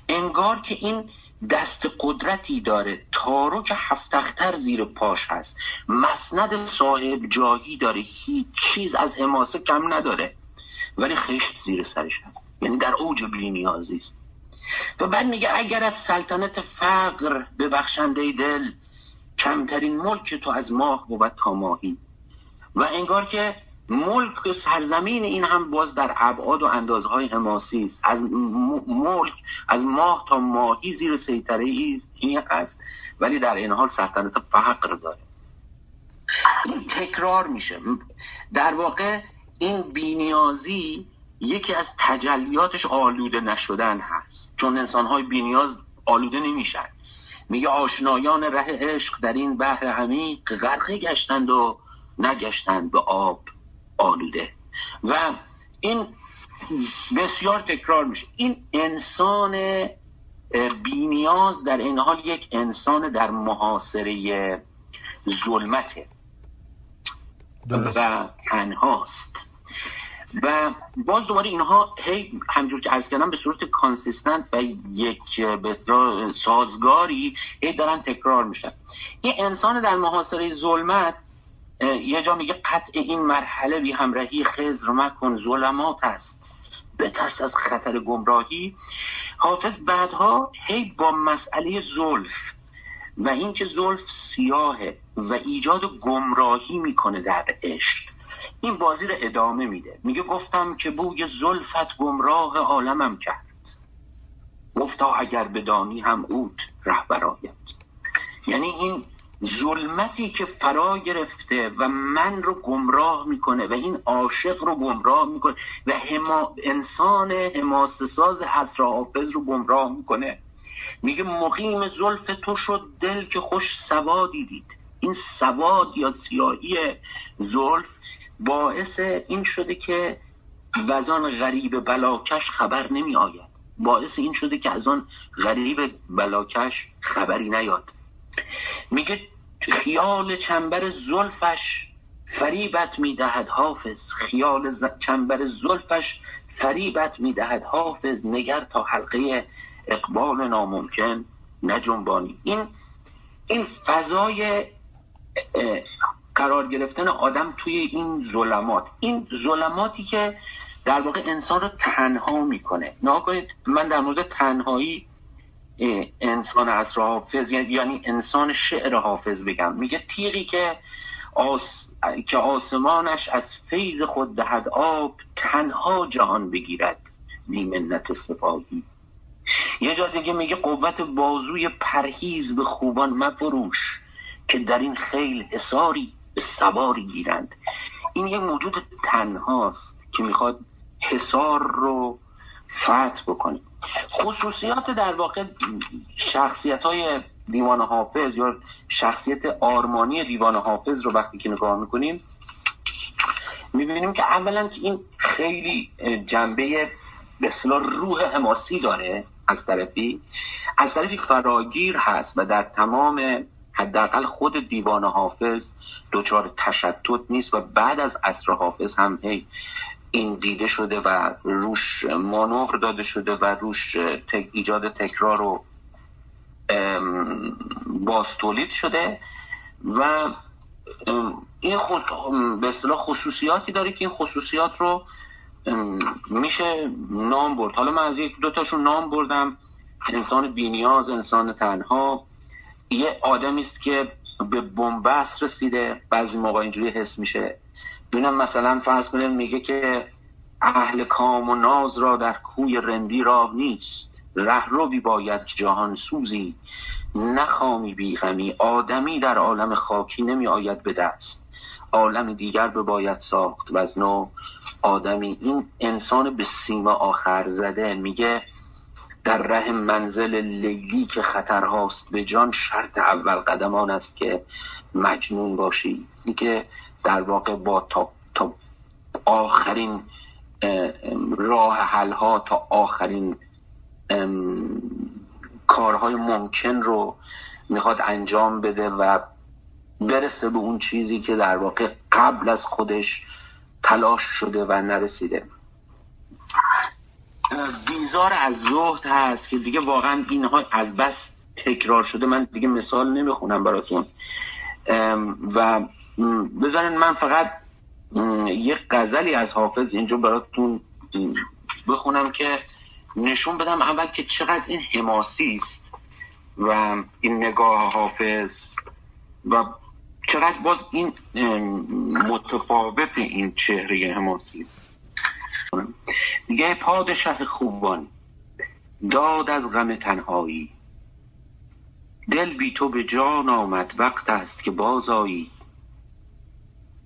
انگار که این دست قدرتی داره. تارک هفت اختر زیر پاش هست. مسند صاحب جاهی داره. هیچ چیز از حماسه کم نداره. ولی خشت زیر سرش هست. یعنی در اوج بینیازی است. و بعد میگه اگرت سلطنت فقر ببخشنده دل کمترین ملک تو از ماه بود تا ماهی. و انگار که ملک سرزمین این هم باز در ابعاد و اندازهای حماسی است. از ملک از ماه تا ماهی زیر سیطره ای این هست ولی در این حال سلطنت فقر داره. این تکرار میشه. در واقع این بینیازی یکی از تجلیاتش آلوده نشدن هست. چون انسانهای بینیاز آلوده نمیشن. میگه آشنایان ره عشق در این بحر عمیق غرقه گشتند و نگشتند به آب. آلوده. و این بسیار تکرار میشه. این انسان بینیاز در این حال یک انسان در محاصره ظلمته. و تنهاست. و باز دوباره اینها هی همجور که عرض کردم به صورت کانسیستنت و یک اصطلاح سازگاری هی دارن تکرار میشن. یه انسان در محاصره ظلمت یه جا میگه قطع این مرحله بی همراهی خزر مکن ظلمات است. بترس از خطر گمراهی. حافظ بعدها هی با مسئله زلف و اینکه زلف سیاهه و ایجاد گمراهی می‌کنه در عشق. این بازی رو ادامه میده. میگه گفتم که بوی زلفت گمراه عالمم کرد. گفتا اگر بدانی هم اوت رهبرایت یعنی این ظلمتی که فرا گرفته و من رو گمراه می‌کنه و این عاشق رو گمراه می‌کنه و هما انسان حماسه ساز حسر حافظ رو گمراه می‌کنه. میگه مقیم زلف تو شد دل که خوش سوادی دید این سواد یا سیاهی زلف باعث این شده که وزان غریب بلاکش خبر نمی آید باعث این شده که از آن غریب بلاکش خبری نیاد. میگه خیال چنبر زلفش فریبت می‌دهد حافظ. خیال ز- چنبر زلفش فریبت می‌دهد حافظ. نگر تا حلقه اقبال ناممکن نجنبانی. این این فضای قرار گرفتن آدم توی این ظلمات. این ظلماتی که در واقع انسان رو تنها می‌کنه. نها کنید من در مورد تنهایی انسان عصر حافظ یعنی یعنی انسان شعر حافظ بگم. میگه تیغی که آس... که آسمانش از فیض خود دهد آب تنها جهان بگیرد بی منت سپاهی. یه جا دیگه میگه قوت بازوی پرهیز به خوبان مفروش که در این خیل حساری به سواری گیرند. این یه موجود تنهاست که می‌خواد حسار رو فتح بکنه. خصوصیات در واقع شخصیت های دیوان حافظ یا شخصیت آرمانی دیوان حافظ رو وقتی که نگاه می‌کنیم می‌بینیم که اولا که این خیلی جنبه به اصطلاح روح حماسی داره از طرفی. از طرفی فراگیر هست و در تمام حداقل خود دیوان حافظ دچار تشتت نیست و بعد از عصر حافظ هم هی این دیده شده و روش مانور داده شده و روش تک ایجاد تکرار و ام، باز تولید شده و این خود به اصطلاح خصوصیاتی داره که این خصوصیات رو میشه نام برد. حالا من از یک دو تاشون نام بردم. انسان بینیاز انسان تنها. یه آدمی است که به بنبست رسیده. بعضی موقع اینجوری حس میشه. ببینم مثلا فرض کنیم میگه که اهل کام و ناز را در کوی رندی راه نیست. ره روی باید جهان سوزی. نخامی بیغمی آدمی در عالم خاکی نمی آید به دست. عالم دیگر به باید ساخت. و از نو آدمی این انسان به سیم آخر زده. میگه در ره منزل لیلی که خطرهاست به جان شرط اول قدم آن است که مجنون باشی. این در واقع با تا, تا آخرین راه حل ها تا آخرین کارهای ممکن رو می‌خواد انجام بده و برسه به اون چیزی که در واقع قبل از خودش تلاش شده و نرسیده. بیزار از زهد هست که دیگه واقعا اینها از بس تکرار شده. من دیگه مثال نمی‌خونم براتون. و بذارین من فقط یه غزلی از حافظ اینجا براتون بخونم که نشون بدم اول که چقدر این حماسی است و این نگاه حافظ و چقدر باز این متفاوت این چهره حماسی. میگه پادشه خوبان داد از غم تنهایی. دل بی تو به جان آمد وقت است که بازایی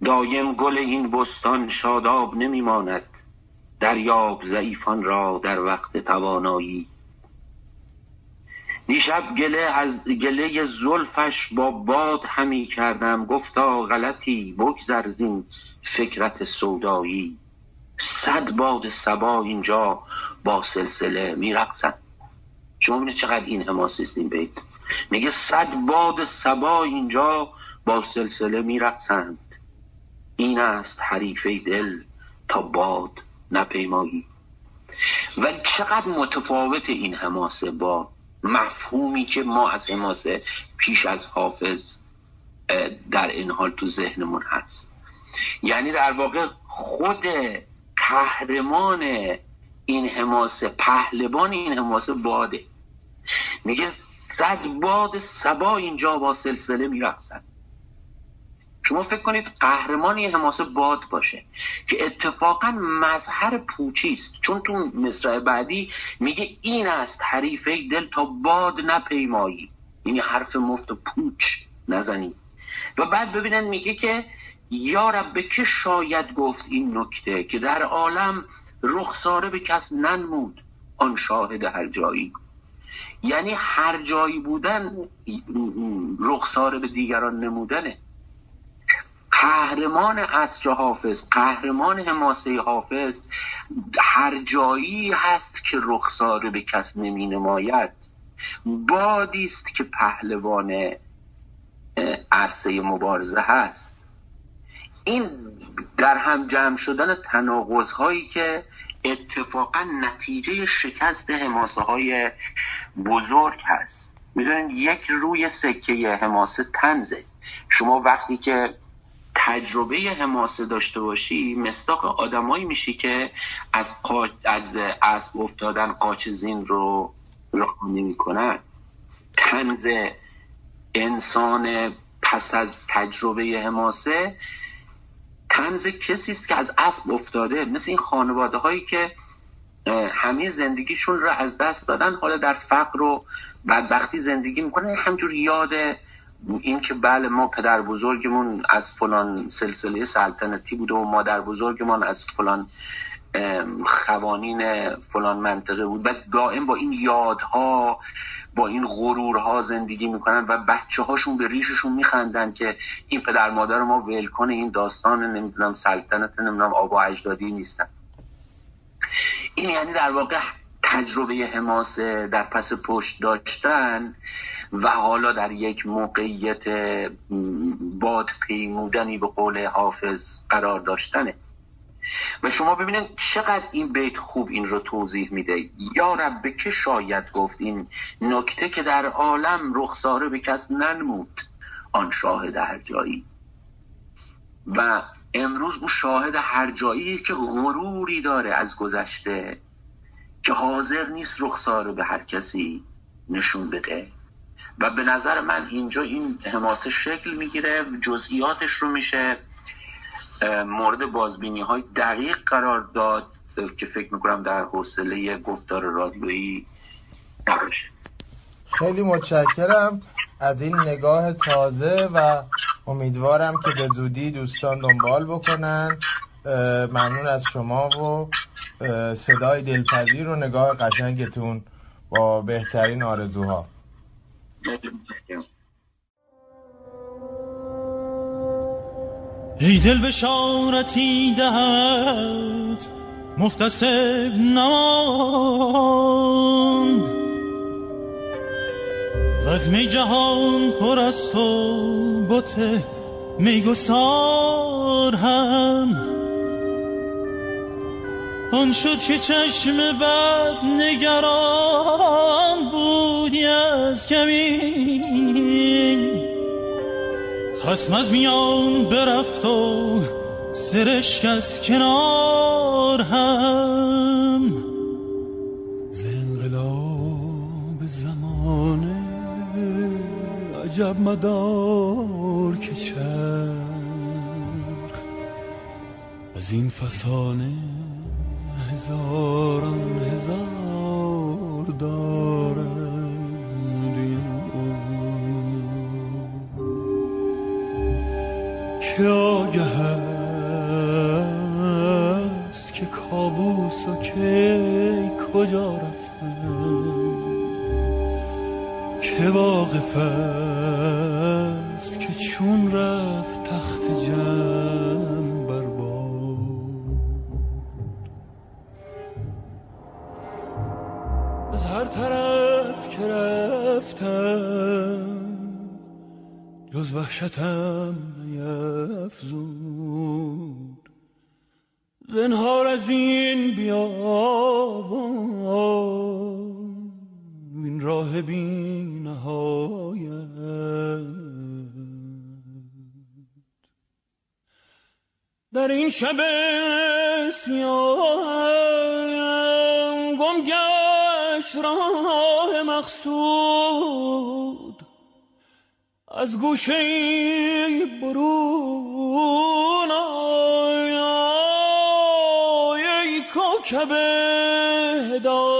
دایم گل این بستان شاداب نمیماند. دریاب ضعیفان را در وقت توانایی. دیشب گله از گله زلفش با باد همی کردم. گفتا غلطی بگذر زین فکرت سودایی. صد باد سبا اینجا با سلسله میرقصن شما ببینید چقدر این حماسی است این بیت. میگه صد باد سبا اینجا با سلسله میرقصند این است حریفه دل تا باد نپیمایی. و چقدر متفاوت این حماسه با مفهومی که ما از حماسه پیش از حافظ در این حال تو ذهنمون هست. یعنی در واقع خود قهرمان این حماسه پهلوان این حماسه باده. میگه صد باد سبا اینجا با سلسله میرقصد. شما فکر کنید قهرمان یه حماسه باد باشه که اتفاقا مظهر پوچی است. چون تو مصرع بعدی میگه این است حریفه دل تا باد نپیمایی. یعنی حرف مفت و پوچ نزنی. و بعد ببینن میگه که یا رب که شاید گفت این نکته که در عالم رخساره به کس ننمود آن شاهد هر جایی. یعنی هر جایی بودن رخساره به دیگران نمودنه. قهرمان عصر حافظ قهرمان حماسه حافظ هر جایی هست که رخساره به کس نمی نماید بادی است که پهلوان عرصه مبارزه هست. این در هم جمع شدن تناقض هایی که اتفاقا نتیجه شکست حماسه های بزرگ هست. می‌دونید یک روی سکه حماسه تنزه. شما وقتی که تجربه حماسه داشته باشی مستاق آدمایی میشی که از قا... از اسب افتادن قاچ زین رو راه نمی‌کنن تنز انسان پس از تجربه حماسه تنز کسی است که از اسب افتاده. مثل این خانواده هایی که همه زندگیشون رو از دست دادن حالا در فقر و بدبختی زندگی می‌کنن. همجور یاد این که بله ما پدر بزرگمون از فلان سلسله سلطنتی بوده و مادر بزرگمون از فلان خوانین فلان منطقه بود. و دائم با این یادها با این غرورها زندگی می‌کنن و بچه هاشون به ریششون میخندن که این پدر مادر ما ول کنه این داستان نمی‌دونم سلطنت نمی‌دونم آبا اجدادی نیستن. این یعنی در واقع تجربه حماسه در پس پشت داشتن. و حالا در یک موقعیت باد پیمودنی به قول حافظ قرار داشتنه. و شما ببینید چقدر این بیت خوب این رو توضیح میده. یا رب که شاید گفت این نکته که در عالم رخساره به کس ننمود آن شاهد هر جایی. و امروز او شاهد هر جایی که غروری داره از گذشته که حاضر نیست رخساره به هر کسی نشون بده. و به نظر من اینجا این حماسه شکل می‌گیره جزئیاتش رو میشه مورد بازبینی های دقیق قرار داد که فکر می‌کنم در حوصله گفتار رادیویی نباشه. خیلی متشکرم از این نگاه تازه و امیدوارم که به زودی دوستان دنبال بکنن. ممنون از شما و صدای دلپذیر و نگاه قشنگتون با بهترین آرزوها. ای دل بشارتی دهد محتسب نماند. از می جهان پر است و بت میگسار هم. آن شد که چشم بد نگران بودی از کمی خسم از میان برفت و سرشک از کنار هم. ز انقلاب زمانه عجب مدار که چرخ. از این فسانه هزاران هزار دارد که آگه است که کابوس و که کجا رفتن؟ که واقف است؟ که چون رفت تخت جم بر از هر طرف که رفتم جز وحشتم نیفزود زنهار از این بیابان این راه بی نهایت در این شب سیاهم گم گشت راه مقصود از گوشه برون آی ای کوکب هدایت